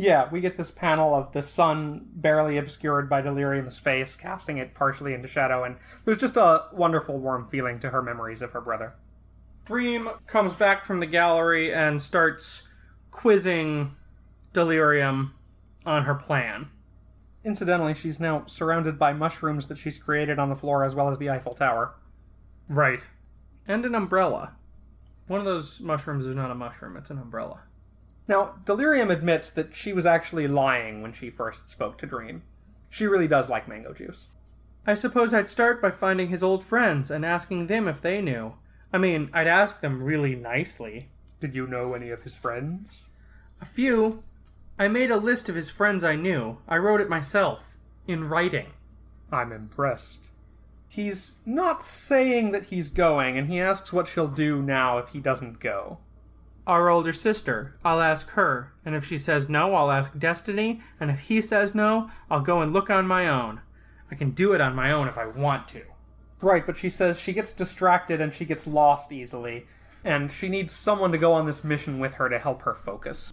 Yeah, we get this panel of the sun barely obscured by Delirium's face, casting it partially into shadow, and there's just a wonderful warm feeling to her memories of her brother. Dream comes back from the gallery and starts quizzing Delirium on her plan. Incidentally, she's now surrounded by mushrooms that she's created on the floor as well as the Eiffel Tower. Right. And an umbrella. One of those mushrooms is not a mushroom, it's an umbrella. Now, Delirium admits that she was actually lying when she first spoke to Dream. She really does like mango juice. I suppose I'd start by finding his old friends and asking them if they knew. I mean, I'd ask them really nicely. Did you know any of his friends? A few. I made a list of his friends I knew. I wrote it myself. In writing. I'm impressed. He's not saying that he's going, and he asks what she'll do now if he doesn't go. Our older sister. I'll ask her. And if she says no, I'll ask Destiny. And if he says no, I'll go and look on my own. I can do it on my own if I want to. Right, but she says she gets distracted and she gets lost easily, and she needs someone to go on this mission with her to help her focus.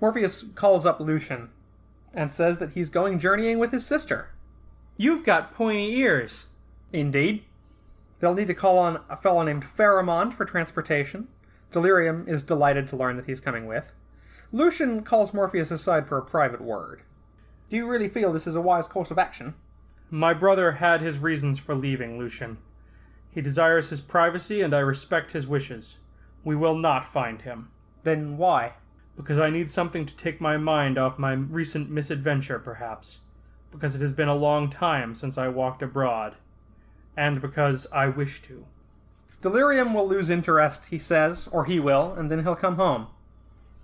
Morpheus calls up Lucien and says that he's going journeying with his sister. You've got pointy ears. Indeed. They'll need to call on a fellow named Pharamond for transportation. Delirium is delighted to learn that he's coming with. Lucien calls Morpheus aside for a private word. Do you really feel this is a wise course of action? My brother had his reasons for leaving, Lucien. He desires his privacy, and I respect his wishes. We will not find him. Then why? Because I need something to take my mind off my recent misadventure, perhaps. Because it has been a long time since I walked abroad. And because I wish to. Delirium will lose interest, he says, or he will, and then he'll come home.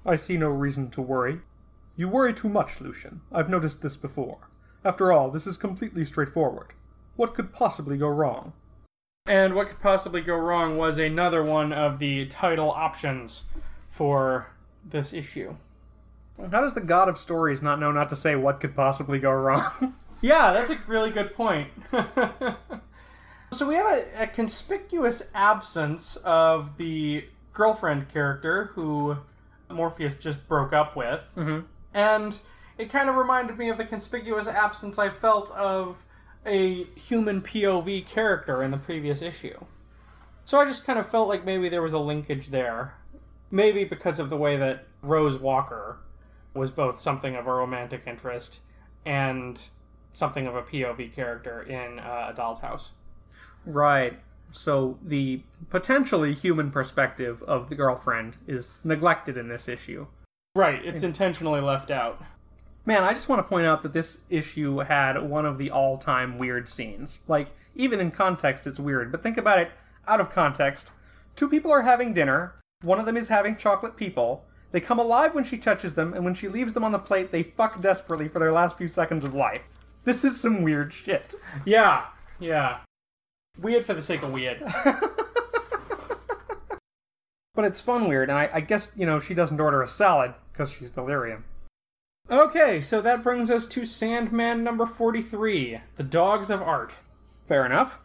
I see no reason to worry. You worry too much, Lucien. I've noticed this before. After all, this is completely straightforward. What could possibly go wrong? And what could possibly go wrong was another one of the title options for this issue. How does the god of stories not know not to say what could possibly go wrong? yeah, that's a really good point. so we have a, a, conspicuous absence of the girlfriend character who Morpheus just broke up with. Mm-hmm. And it kind of reminded me of the conspicuous absence I felt of a human POV character in the previous issue. So I just kind of felt like maybe there was a linkage there. Maybe because of the way that Rose Walker was both something of a romantic interest and something of a POV character in uh, A Doll's House. Right. So the potentially human perspective of the girlfriend is neglected in this issue. Right, it's intentionally left out. Man, I just want to point out that this issue had one of the all time weird scenes. Like, even in context, it's weird, but think about it out of context. Two people are having dinner, one of them is having chocolate people. They come alive when she touches them, and when she leaves them on the plate, they fuck desperately for their last few seconds of life. This is some weird shit. Yeah, yeah. Weird for the sake of weird. but it's fun weird, and I, I guess, you know, she doesn't order a salad because she's delirium. Okay, so that brings us to Sandman number 43 The Dogs of Art. Fair enough.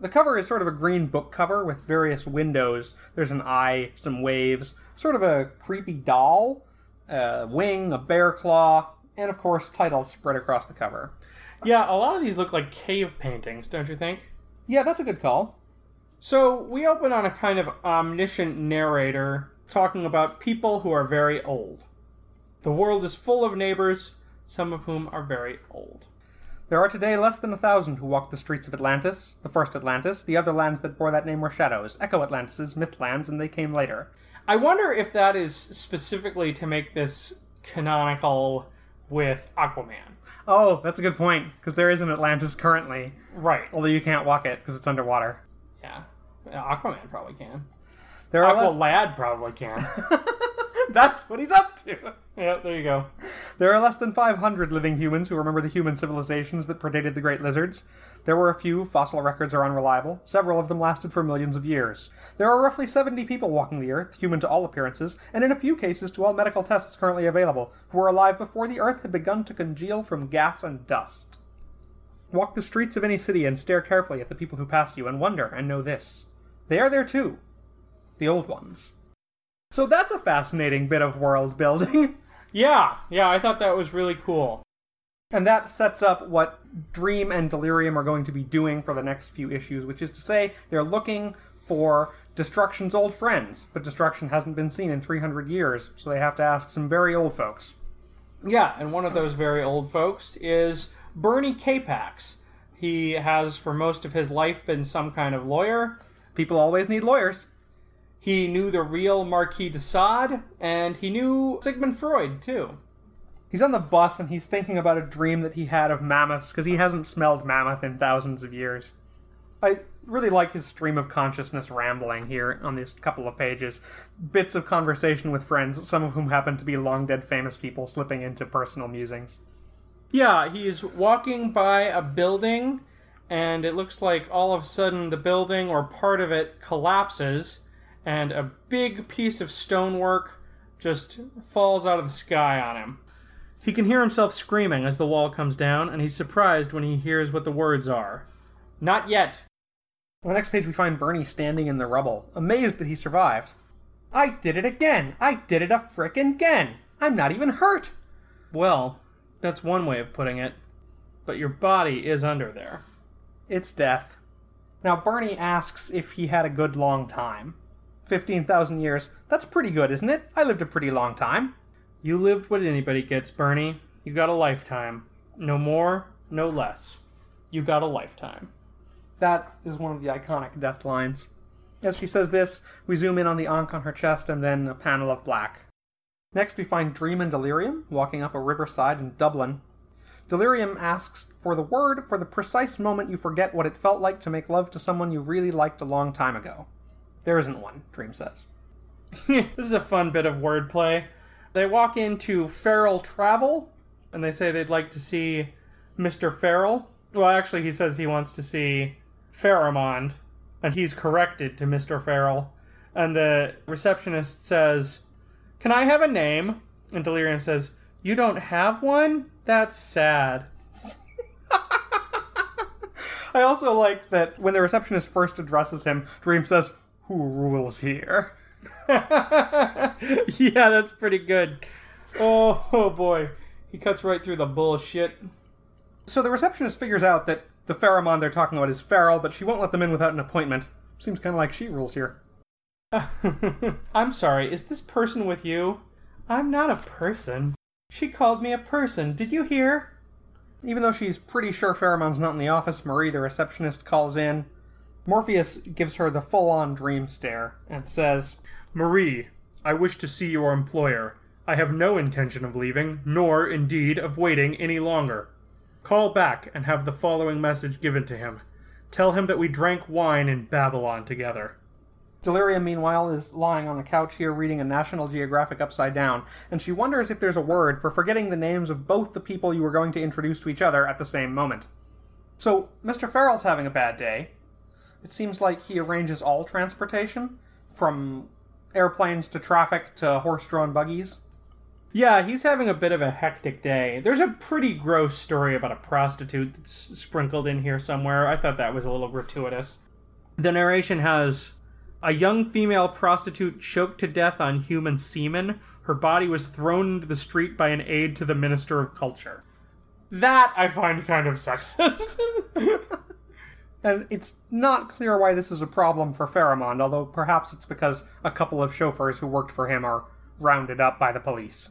The cover is sort of a green book cover with various windows. There's an eye, some waves, sort of a creepy doll, a wing, a bear claw, and of course, titles spread across the cover. Yeah, a lot of these look like cave paintings, don't you think? Yeah, that's a good call. So, we open on a kind of omniscient narrator talking about people who are very old. The world is full of neighbors, some of whom are very old. There are today less than a thousand who walk the streets of Atlantis, the first Atlantis. The other lands that bore that name were shadows, Echo Atlantises, Mythlands, and they came later. I wonder if that is specifically to make this canonical with Aquaman. Oh, that's a good point, because there is an Atlantis currently. Right. Although you can't walk it because it's underwater. Yeah. Aquaman probably can. There are Aqua less, Lad probably can. that's what he's up to. yeah, there you go. There are less than 500 living humans who remember the human civilizations that predated the great lizards. There were a few, fossil records are unreliable. Several of them lasted for millions of years. There are roughly 70 people walking the Earth, human to all appearances, and in a few cases to all medical tests currently available, who were alive before the Earth had begun to congeal from gas and dust. Walk the streets of any city and stare carefully at the people who pass you and wonder and know this. They are there too. The old ones. So that's a fascinating bit of world building. Yeah, yeah, I thought that was really cool. And that sets up what Dream and Delirium are going to be doing for the next few issues, which is to say, they're looking for Destruction's old friends, but Destruction hasn't been seen in 300 years, so they have to ask some very old folks. Yeah, and one of those very old folks is Bernie Capax. He has, for most of his life, been some kind of lawyer. People always need lawyers. He knew the real Marquis de Sade, and he knew Sigmund Freud, too. He's on the bus and he's thinking about a dream that he had of mammoths because he hasn't smelled mammoth in thousands of years. I really like his stream of consciousness rambling here on these couple of pages. Bits of conversation with friends, some of whom happen to be long dead famous people, slipping into personal musings. Yeah, he's walking by a building, and it looks like all of a sudden the building or part of it collapses, and a big piece of stonework just falls out of the sky on him. He can hear himself screaming as the wall comes down, and he's surprised when he hears what the words are. Not yet. On the next page, we find Bernie standing in the rubble, amazed that he survived. I did it again! I did it a frickin' again! I'm not even hurt! Well, that's one way of putting it. But your body is under there. It's death. Now, Bernie asks if he had a good long time. 15,000 years. That's pretty good, isn't it? I lived a pretty long time. You lived what anybody gets, Bernie. You got a lifetime. No more, no less. You got a lifetime. That is one of the iconic death lines. As she says this, we zoom in on the ankh on her chest and then a panel of black. Next, we find Dream and Delirium walking up a riverside in Dublin. Delirium asks for the word for the precise moment you forget what it felt like to make love to someone you really liked a long time ago. There isn't one, Dream says. this is a fun bit of wordplay. They walk into Farrell Travel, and they say they'd like to see Mr. Farrell. Well, actually, he says he wants to see Pharamond, and he's corrected to Mr. Feral. And the receptionist says, Can I have a name? And Delirium says, You don't have one? That's sad. I also like that when the receptionist first addresses him, Dream says, Who rules here? yeah, that's pretty good. Oh, oh boy. He cuts right through the bullshit. So the receptionist figures out that the Pharamond they're talking about is Farrell, but she won't let them in without an appointment. Seems kind of like she rules here. I'm sorry, is this person with you? I'm not a person. She called me a person. Did you hear? Even though she's pretty sure Pharamond's not in the office, Marie, the receptionist, calls in. Morpheus gives her the full on dream stare and says, Marie, I wish to see your employer. I have no intention of leaving, nor, indeed, of waiting any longer. Call back and have the following message given to him. Tell him that we drank wine in Babylon together. Delirium, meanwhile, is lying on the couch here reading a National Geographic upside down, and she wonders if there's a word for forgetting the names of both the people you were going to introduce to each other at the same moment. So, Mr. Farrell's having a bad day. It seems like he arranges all transportation, from airplanes to traffic to horse drawn buggies. Yeah, he's having a bit of a hectic day. There's a pretty gross story about a prostitute that's sprinkled in here somewhere. I thought that was a little gratuitous. The narration has a young female prostitute choked to death on human semen. Her body was thrown into the street by an aide to the Minister of Culture. That I find kind of sexist. And it's not clear why this is a problem for Pharamond, although perhaps it's because a couple of chauffeurs who worked for him are rounded up by the police.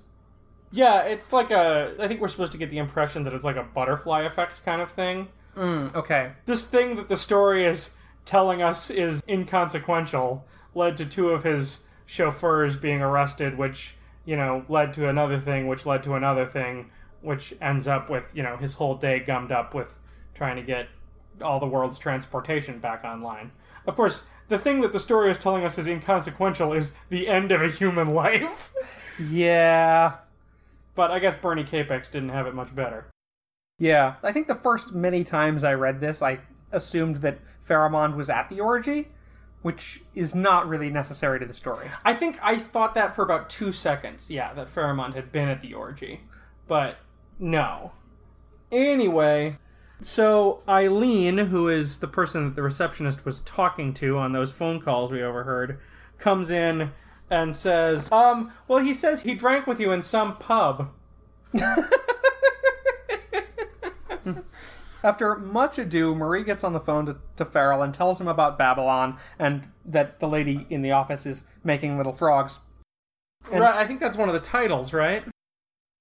yeah, it's like a. I think we're supposed to get the impression that it's like a butterfly effect kind of thing. Mm, okay. this thing that the story is telling us is inconsequential led to two of his chauffeurs being arrested, which, you know, led to another thing, which led to another thing, which ends up with, you know, his whole day gummed up with trying to get all the world's transportation back online. Of course, the thing that the story is telling us is inconsequential is the end of a human life. Yeah. But I guess Bernie Capax didn't have it much better. Yeah. I think the first many times I read this, I assumed that Pharamond was at the orgy, which is not really necessary to the story. I think I thought that for about two seconds, yeah, that Pharamond had been at the orgy. But no. Anyway, so Eileen, who is the person that the receptionist was talking to on those phone calls we overheard, comes in and says, Um, well, he says he drank with you in some pub. After much ado, Marie gets on the phone to, to Farrell and tells him about Babylon and that the lady in the office is making little frogs. And- right, I think that's one of the titles, right?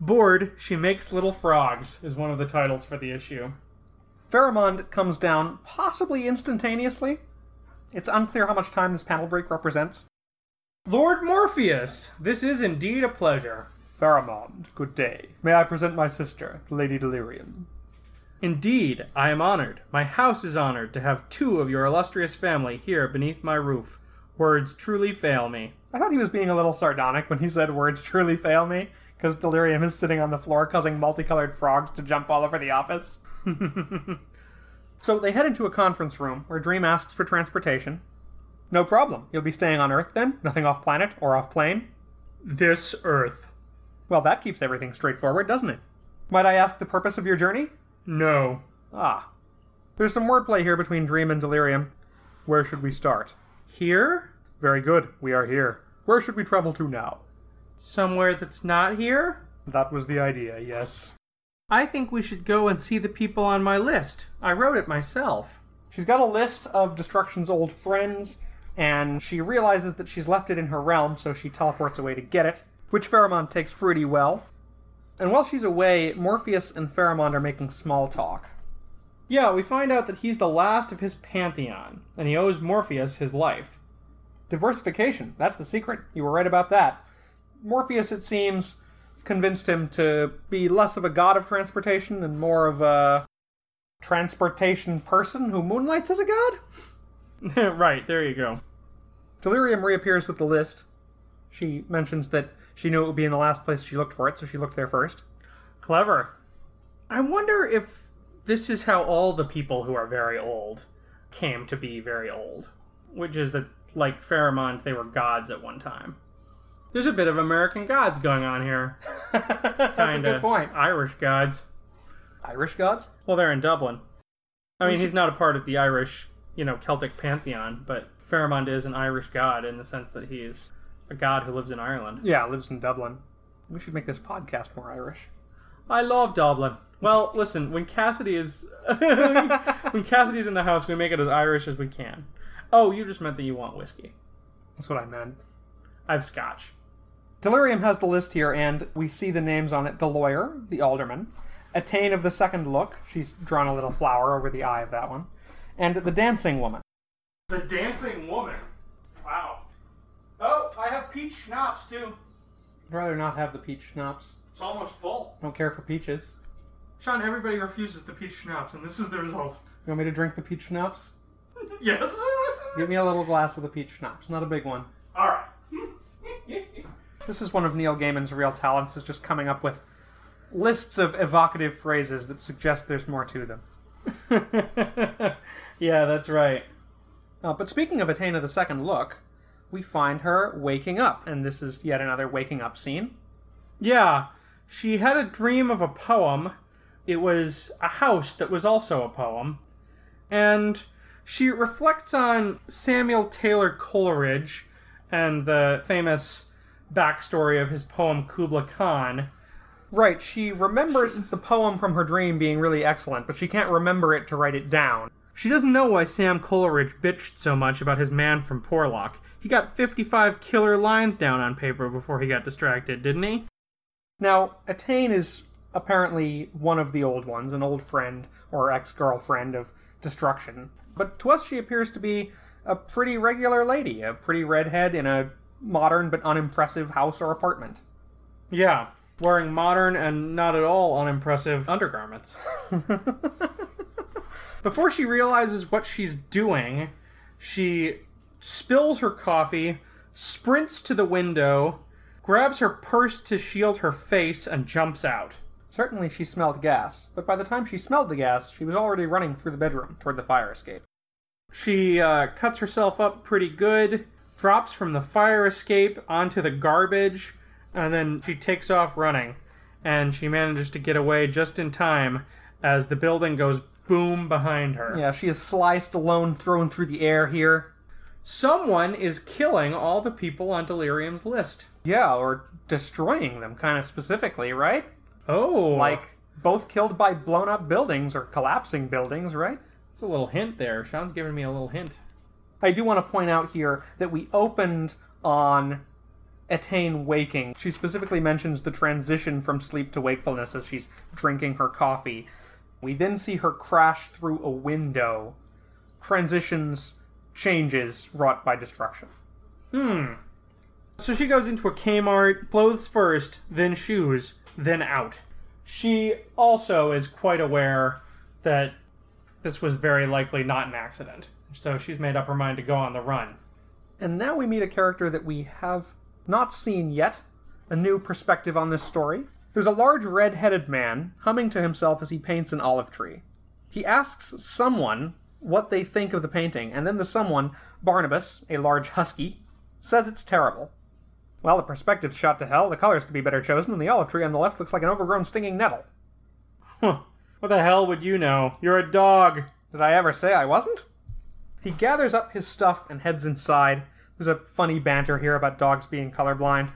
Bored, she makes little frogs is one of the titles for the issue. Pharamond comes down, possibly instantaneously. It's unclear how much time this panel break represents. Lord Morpheus, this is indeed a pleasure. Pharamond, good day. May I present my sister, Lady Delirium? Indeed, I am honored. My house is honored to have two of your illustrious family here beneath my roof. Words truly fail me. I thought he was being a little sardonic when he said words truly fail me, because Delirium is sitting on the floor causing multicolored frogs to jump all over the office. so they head into a conference room where Dream asks for transportation. No problem. You'll be staying on Earth then? Nothing off planet or off plane? This Earth. Well, that keeps everything straightforward, doesn't it? Might I ask the purpose of your journey? No. Ah. There's some wordplay here between Dream and Delirium. Where should we start? Here? Very good. We are here. Where should we travel to now? Somewhere that's not here? That was the idea, yes. I think we should go and see the people on my list. I wrote it myself. She's got a list of Destruction's old friends, and she realizes that she's left it in her realm, so she teleports away to get it, which Pharamond takes pretty well. And while she's away, Morpheus and Pharamond are making small talk. Yeah, we find out that he's the last of his pantheon, and he owes Morpheus his life. Diversification, that's the secret. You were right about that. Morpheus, it seems, convinced him to be less of a god of transportation and more of a transportation person who moonlights as a god? right, there you go. Delirium reappears with the list. She mentions that she knew it would be in the last place she looked for it, so she looked there first. Clever. I wonder if this is how all the people who are very old came to be very old. Which is that, like Pharamond, they were gods at one time. There's a bit of American gods going on here. That's Kinda. a good point. Irish gods. Irish gods? Well, they're in Dublin. I mean, he's not a part of the Irish, you know, Celtic pantheon, but Pharamond is an Irish god in the sense that he's a god who lives in Ireland. Yeah, lives in Dublin. We should make this podcast more Irish. I love Dublin. Well, listen, when Cassidy is when Cassidy's in the house, we make it as Irish as we can. Oh, you just meant that you want whiskey. That's what I meant. I have scotch. Delirium has the list here, and we see the names on it the lawyer, the alderman, Etain of the second look, she's drawn a little flower over the eye of that one, and the dancing woman. The dancing woman. Wow. Oh, I have peach schnapps too. I'd rather not have the peach schnapps. It's almost full. Don't care for peaches. Sean, everybody refuses the peach schnapps, and this is the result. You want me to drink the peach schnapps? yes. Give me a little glass of the peach schnapps, not a big one. This is one of Neil Gaiman's real talents, is just coming up with lists of evocative phrases that suggest there's more to them. yeah, that's right. Uh, but speaking of Etain the second look, we find her waking up, and this is yet another waking up scene. Yeah, she had a dream of a poem. It was a house that was also a poem. And she reflects on Samuel Taylor Coleridge and the famous backstory of his poem Kubla Khan. Right, she remembers the poem from her dream being really excellent, but she can't remember it to write it down. She doesn't know why Sam Coleridge bitched so much about his man from Porlock. He got 55 killer lines down on paper before he got distracted, didn't he? Now, Etain is apparently one of the old ones, an old friend or ex girlfriend of Destruction. But to us, she appears to be a pretty regular lady, a pretty redhead in a modern but unimpressive house or apartment. Yeah, wearing modern and not at all unimpressive undergarments. Before she realizes what she's doing, she spills her coffee, sprints to the window, grabs her purse to shield her face, and jumps out. Certainly she smelled gas, but by the time she smelled the gas, she was already running through the bedroom toward the fire escape. She uh, cuts herself up pretty good, drops from the fire escape onto the garbage, and then she takes off running. And she manages to get away just in time as the building goes boom behind her. Yeah, she is sliced alone, thrown through the air here. Someone is killing all the people on Delirium's list. Yeah, or destroying them, kind of specifically, right? Oh, Like, both killed by blown up buildings or collapsing buildings, right? it's a little hint there. Sean's giving me a little hint. I do want to point out here that we opened on Etain waking. She specifically mentions the transition from sleep to wakefulness as she's drinking her coffee. We then see her crash through a window. Transitions, changes wrought by destruction. Hmm. So she goes into a Kmart, clothes first, then shoes, then out. She also is quite aware that this was very likely not an accident. So she's made up her mind to go on the run. And now we meet a character that we have not seen yet, a new perspective on this story. There's a large red headed man humming to himself as he paints an olive tree. He asks someone what they think of the painting, and then the someone, Barnabas, a large husky, says it's terrible. Well, the perspective's shot to hell, the colors could be better chosen, and the olive tree on the left looks like an overgrown stinging nettle. Huh. What the hell would you know? You're a dog. Did I ever say I wasn't? He gathers up his stuff and heads inside. There's a funny banter here about dogs being colorblind.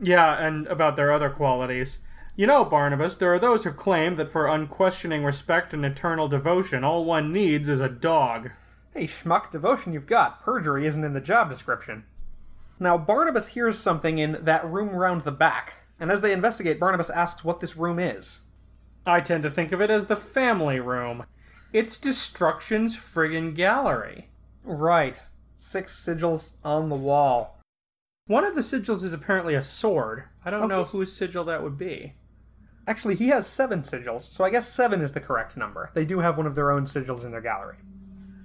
Yeah, and about their other qualities. You know, Barnabas, there are those who claim that for unquestioning respect and eternal devotion, all one needs is a dog. Hey, schmuck, devotion you've got. Perjury isn't in the job description. Now, Barnabas hears something in that room round the back, and as they investigate, Barnabas asks what this room is. I tend to think of it as the family room. It's Destruction's friggin' gallery. Right. Six sigils on the wall. One of the sigils is apparently a sword. I don't know whose sigil that would be. Actually, he has seven sigils, so I guess seven is the correct number. They do have one of their own sigils in their gallery.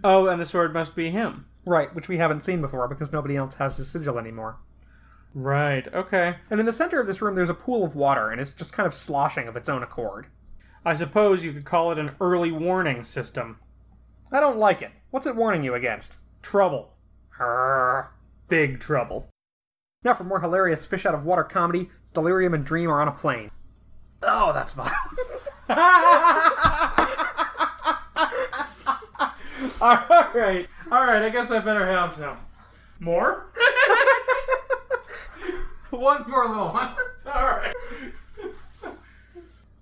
Oh, and the sword must be him. Right, which we haven't seen before because nobody else has his sigil anymore. Right, okay. And in the center of this room, there's a pool of water, and it's just kind of sloshing of its own accord. I suppose you could call it an early warning system. I don't like it. What's it warning you against? Trouble. Arrgh. Big trouble. Now for more hilarious fish out of water comedy, Delirium and Dream are on a plane. Oh, that's violent. Alright, alright, I guess I better have some. More? one more little one. Alright.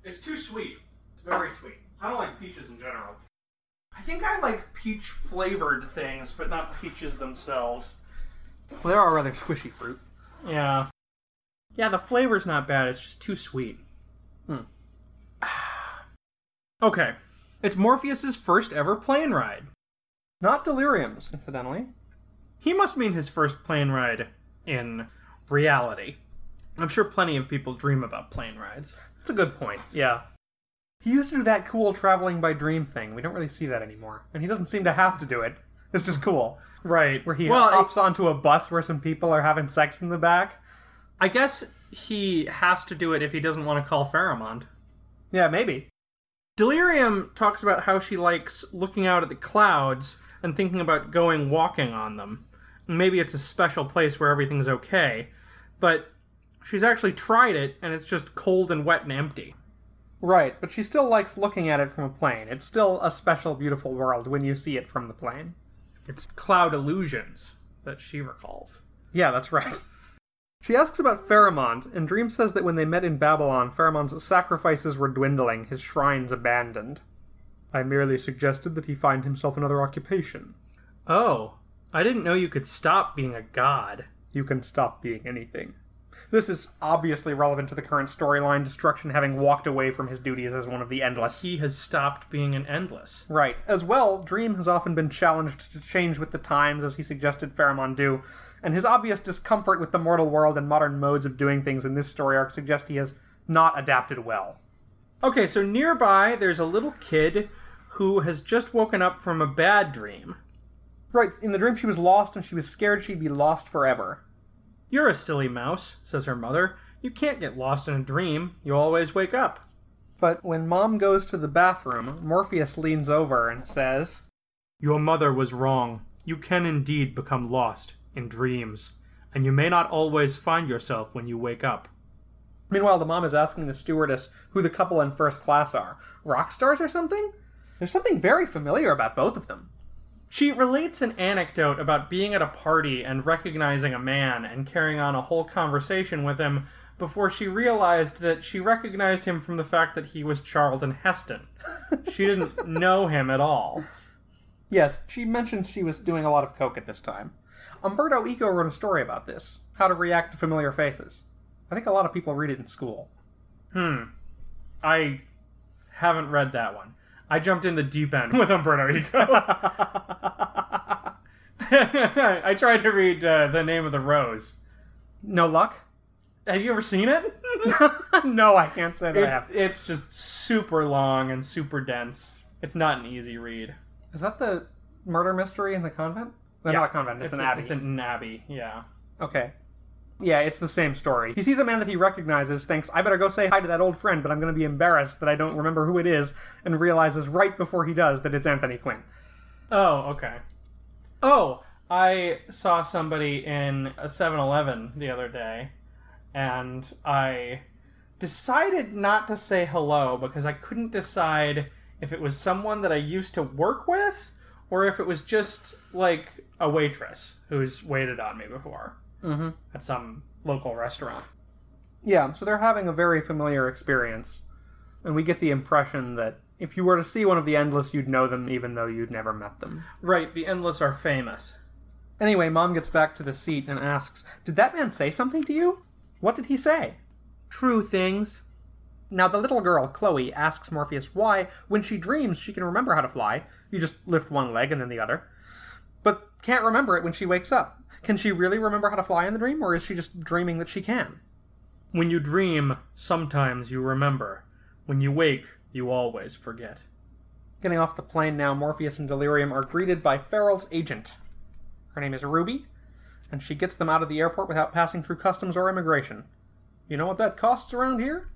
It's too sweet. It's very sweet. I don't like peaches in general. I think I like peach flavored things, but not peaches themselves. Well, they are all rather squishy fruit. Yeah. Yeah, the flavor's not bad, it's just too sweet. Hmm. okay. It's Morpheus's first ever plane ride. Not Delirium's, incidentally. He must mean his first plane ride in reality. I'm sure plenty of people dream about plane rides. That's a good point. Yeah. He used to do that cool traveling by dream thing. We don't really see that anymore. And he doesn't seem to have to do it. It's just cool. Right. Where he well, hops onto a bus where some people are having sex in the back. I guess he has to do it if he doesn't want to call Pharamond. Yeah, maybe. Delirium talks about how she likes looking out at the clouds and thinking about going walking on them. Maybe it's a special place where everything's okay, but she's actually tried it and it's just cold and wet and empty. Right, but she still likes looking at it from a plane. It's still a special, beautiful world when you see it from the plane. It's cloud illusions that she recalls. Yeah, that's right. She asks about Pharamond, and Dream says that when they met in Babylon, Pharamond's sacrifices were dwindling, his shrines abandoned. I merely suggested that he find himself another occupation. Oh, I didn't know you could stop being a god. You can stop being anything. This is obviously relevant to the current storyline, Destruction having walked away from his duties as one of the Endless. He has stopped being an endless. Right. As well, Dream has often been challenged to change with the times, as he suggested Pharamond do, and his obvious discomfort with the mortal world and modern modes of doing things in this story arc suggest he has not adapted well. Okay, so nearby there's a little kid who has just woken up from a bad dream. Right, in the dream she was lost and she was scared she'd be lost forever. You're a silly mouse, says her mother. You can't get lost in a dream. You always wake up. But when mom goes to the bathroom, Morpheus leans over and says, Your mother was wrong. You can indeed become lost in dreams, and you may not always find yourself when you wake up. Meanwhile, the mom is asking the stewardess who the couple in first class are. Rock stars or something? There's something very familiar about both of them. She relates an anecdote about being at a party and recognizing a man and carrying on a whole conversation with him before she realized that she recognized him from the fact that he was Charlton Heston. she didn't know him at all. Yes, she mentions she was doing a lot of coke at this time. Umberto Eco wrote a story about this how to react to familiar faces. I think a lot of people read it in school. Hmm. I haven't read that one. I jumped in the deep end with Umberto Eco. I tried to read uh, The Name of the Rose. No luck? Have you ever seen it? no, I can't say that I it's have. it's just super long and super dense. It's not an easy read. Is that the murder mystery in the convent? No, not a convent, it's, an a- abbey. It's an abbey, yeah. Okay. Yeah, it's the same story. He sees a man that he recognizes, thinks, I better go say hi to that old friend, but I'm going to be embarrassed that I don't remember who it is, and realizes right before he does that it's Anthony Quinn. Oh, okay. Oh, I saw somebody in a 7-Eleven the other day, and I decided not to say hello because I couldn't decide if it was someone that I used to work with or if it was just like a waitress who's waited on me before Mm-hmm. at some local restaurant. Yeah, so they're having a very familiar experience, and we get the impression that if you were to see one of the Endless, you'd know them even though you'd never met them. Right, the Endless are famous. Anyway, Mom gets back to the seat and asks, Did that man say something to you? What did he say? True things. Now, the little girl, Chloe, asks Morpheus why, when she dreams, she can remember how to fly. You just lift one leg and then the other. But can't remember it when she wakes up. Can she really remember how to fly in the dream, or is she just dreaming that she can? When you dream, sometimes you remember. When you wake, you always forget. Getting off the plane now, Morpheus and Delirium are greeted by Farrell's agent. Her name is Ruby, and she gets them out of the airport without passing through customs or immigration. You know what that costs around here?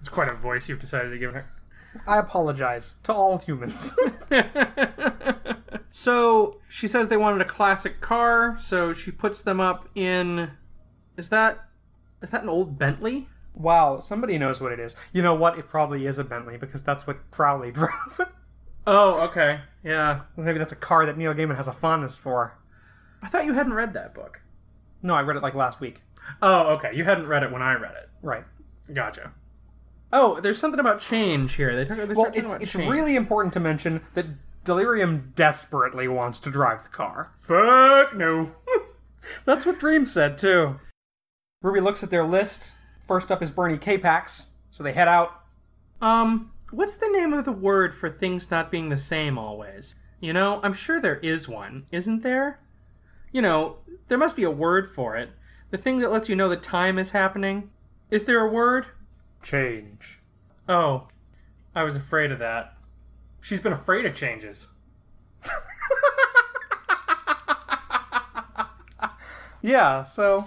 It's quite a voice you've decided to give her. I apologize to all humans. so she says they wanted a classic car, so she puts them up in. Is that is that an old Bentley? wow, somebody knows what it is. You know what? It probably is a Bentley because that's what Crowley drove. Oh, okay, yeah. Maybe that's a car that Neil Gaiman has a fondness for. I thought you hadn't read that book. No, I read it like last week. Oh, okay. You hadn't read it when I read it. Right. Gotcha. Oh, oh there's something about change here. They talk. They Well, it's it's change. really important to mention that Delirium desperately wants to drive the car. fuck no. That's what Dream said too. Ruby looks at their list. First up is Bernie Capax, so they head out. Um, what's the name of the word for things not being the same always? You know, I'm sure there is one, isn't there? You know, there must be a word for it. The thing that lets you know the time is happening. Is there a word? Change. Oh, I was afraid of that. She's been afraid of changes. Yeah, so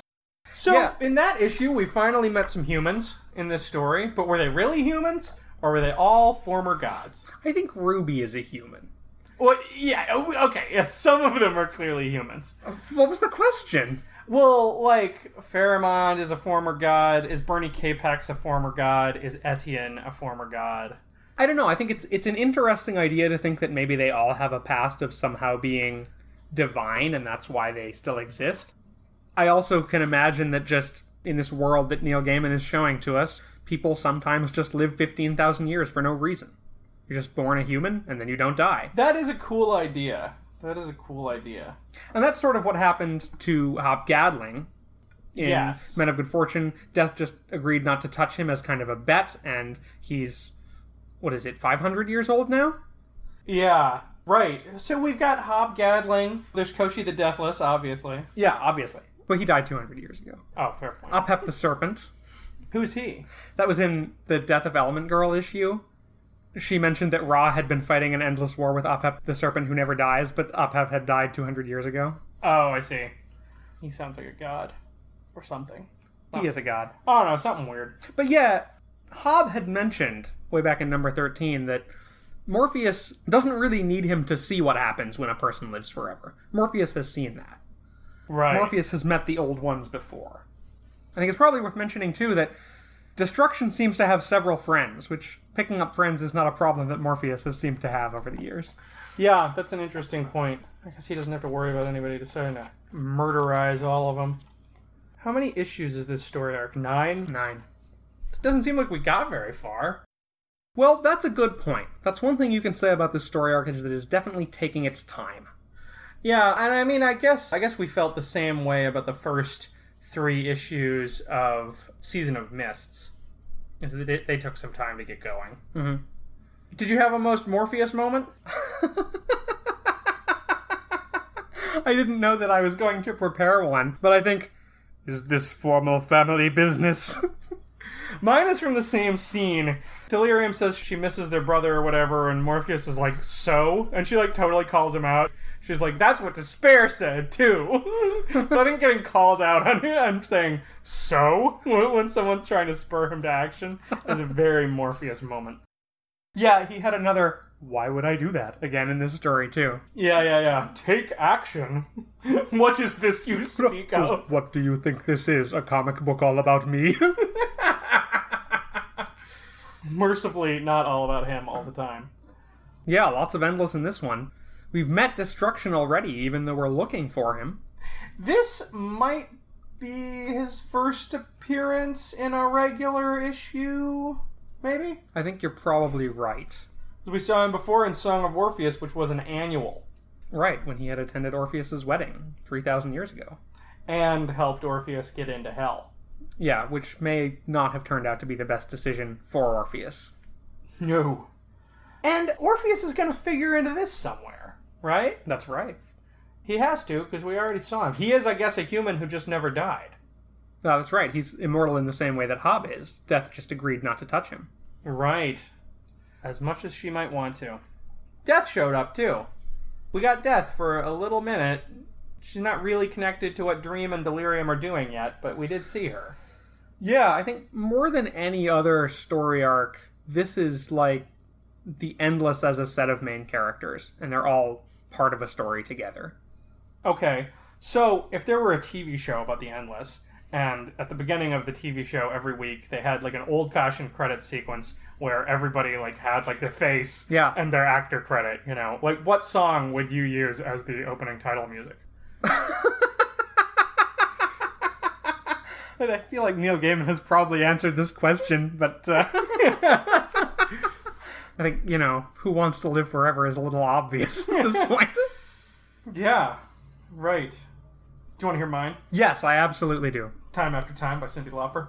So, Yeah. in that issue, we finally met some humans in this story, but were they really humans? Or were they all former gods? I think Ruby is a human. Well, yeah, oh, okay, yes, some of them are clearly humans. What was the question? Well, like Pharamond is a former god. Is Bernie Capax a former god? Is Etain a former god? I don't know. I think it's it's an interesting idea to think that maybe they all have a past of somehow being divine and that's why they still exist. I also can imagine that just in this world that Neil Gaiman is showing to us, people sometimes just live 15,000 years for no reason. You're just born a human and then you don't die. That is a cool idea. That is a cool idea. And that's sort of what happened to Hob Gadling. In Yes. Men of Good Fortune, Death just agreed not to touch him as kind of a bet, and he's, what is it, 500 years old now? Yeah, right. So we've got Hob Gadling. There's Koschei the Deathless, obviously. Yeah, obviously. But he died 200 years ago. Oh, fair point. Apep the Serpent. Who's he? That was in the Death of Element Girl issue. she mentioned that Ra had been fighting an endless war with Apep, the serpent who never dies, but Apep had died 200 years ago. Oh, I see. He sounds like a god or something. He is a god. Oh no, something weird. But yeah, Hob had mentioned way back in number 13 that Morpheus doesn't really need him to see what happens when a person lives forever. Morpheus has seen that. Right. Morpheus has met the old ones before. I think it's probably worth mentioning, too, that Destruction seems to have several friends, which picking up friends is not a problem that Morpheus has seemed to have over the years. Yeah, that's an interesting point. I guess he doesn't have to worry about anybody deciding to murderize all of them. How many issues is this story arc? Nine? Nine. It doesn't seem like we got very far. Well, that's a good point. That's one thing you can say about this story arc is that it is definitely taking its time. Yeah, and I mean, I guess I guess we felt the same way about the first three issues of Season of Mists. Is that they, they took some time to get going. Mhm. Did you have a most Morpheus moment? I didn't know that I was going to prepare one, but I think is this formal family business? Mine is from the same scene. Delirium says she misses their brother or whatever, and Morpheus is like, so? And she like totally calls him out. She's like, that's what Despair said too. so I think getting called out on, on saying so when someone's trying to spur him to action is a very Morpheus moment. yeah, he had another why would I do that again in this story too. Yeah, yeah, yeah. Take action. what is this you speak of? What do you think this is? A comic book all about me? Mercifully, not all about him all the time. yeah, lots of endless in this one. We've met Destruction already, even though we're looking for him. This might be his first appearance in a regular issue, maybe? I think you're probably right. We saw him before in Song of Orpheus, which was an annual, Right, when he had attended Orpheus's wedding 3,000 years ago. and helped Orpheus get into hell. Yeah, which may not have turned out to be the best decision for Orpheus. No. And Orpheus is going to figure into this somewhere, right? That's right. He has to, because we already saw him. He is, I guess, a human who just never died. No, that's right. He's immortal in the same way that Hob is. Death just agreed not to touch him. Right. As much as she might want to. Death showed up, too. We got Death for a little minute. She's not really connected to what Dream and Delirium are doing yet, but we did see her. Yeah, I think more than any other story arc, this is like the Endless as a set of main characters, and they're all part of a story together. Okay, so if there were a TV show about the Endless, and at the beginning of the TV show every week they had like an old-fashioned credit sequence where everybody like had like their face Yeah. and their actor credit, you know, like what song would you use as the opening title music? And I feel like Neil Gaiman has probably answered this question, but uh, I think, you know, Who Wants to Live Forever is a little obvious at this point. Yeah, right. Do you want to hear mine? yes, I absolutely do. Time After Time by Cyndi Lauper.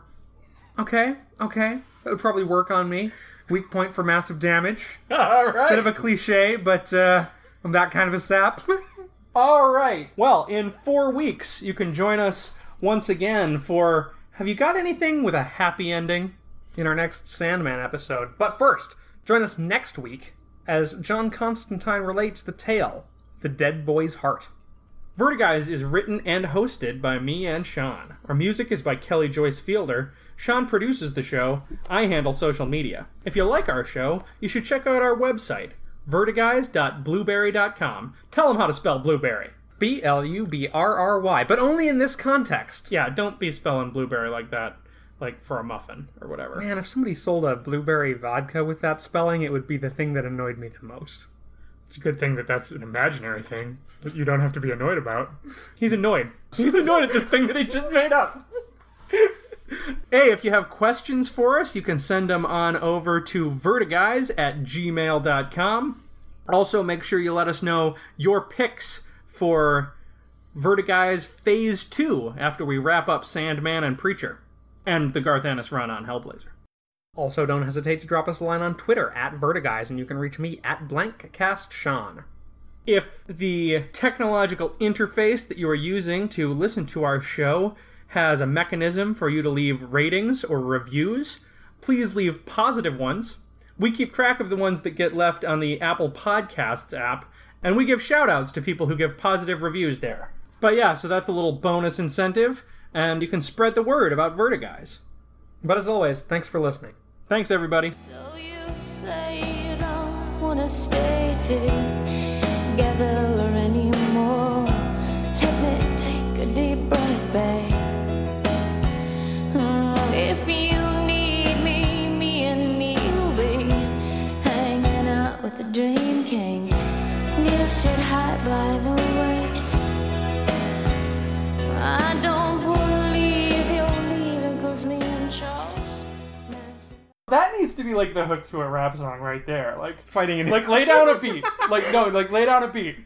Okay, okay. That would probably work on me. Weak point for massive damage. All right. Bit of a cliche, but uh, I'm that kind of a sap. All right. Well, in four weeks, you can join us once again for Have You Got Anything with a Happy Ending? in our next Sandman episode. But first, join us next week as John Constantine relates the tale The Dead Boy's Heart. Vertiguys is written and hosted by me and Sean. Our music is by Kelly Joyce Fielder. Sean produces the show. I handle social media. If you like our show, you should check out our website, vertiguys.blubrry.com. Tell them how to spell blueberry. B L U B R R Y, but only in this context. Yeah, don't be spelling blueberry like that, like for a muffin or whatever. Man, if somebody sold a blueberry vodka with that spelling, it would be the thing that annoyed me the most. It's a good thing that that's an imaginary thing that you don't have to be annoyed about. He's annoyed. He's annoyed at this thing that he just made up. hey, if you have questions for us, you can send them on over to vertiguys at gmail.com. Also, make sure you let us know your picks for Vertiguys Phase 2 after we wrap up Sandman and Preacher and the Garth Ennis run on Hellblazer. Also, don't hesitate to drop us a line on Twitter at Vertiguys, and you can reach me at blankcastsean. if the technological interface that you are using to listen to our show has a mechanism for you to leave ratings or reviews, please leave positive ones. We keep track of the ones that get left on the Apple Podcasts app, and we give shout outs to people who give positive reviews there. But yeah, so that's a little bonus incentive, and you can spread the word about Vertiguys. But as always, thanks for listening. Thanks, everybody. So you say you don't wanna stay together That needs to be like the hook to a rap song right there. Like Fighting in like lay down a beat. Like no, like lay down a beat.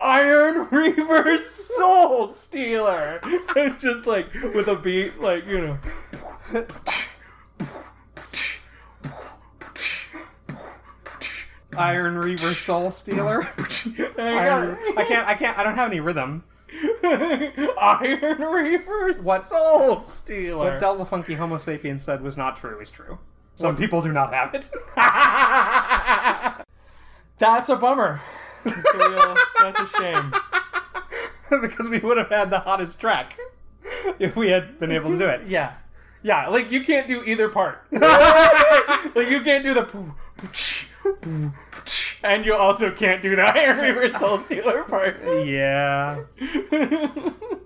Iron Reaver Soul Stealer. Just like with a beat, like you know. Iron Reaver Soul Stealer. Iron, I can't. I can't. I don't have any rhythm. Iron Reaver What- Soul Stealer. What Del the Funky Homosapien said was not true is true. Some people do not have it. That's a bummer. That's a, real- that's a shame. because we would have had the hottest track if we had been able to do it. Yeah. Yeah, like you can't do either part. like you can't do the and you also can't do the Iron Reaver Soul Stealer part. Yeah.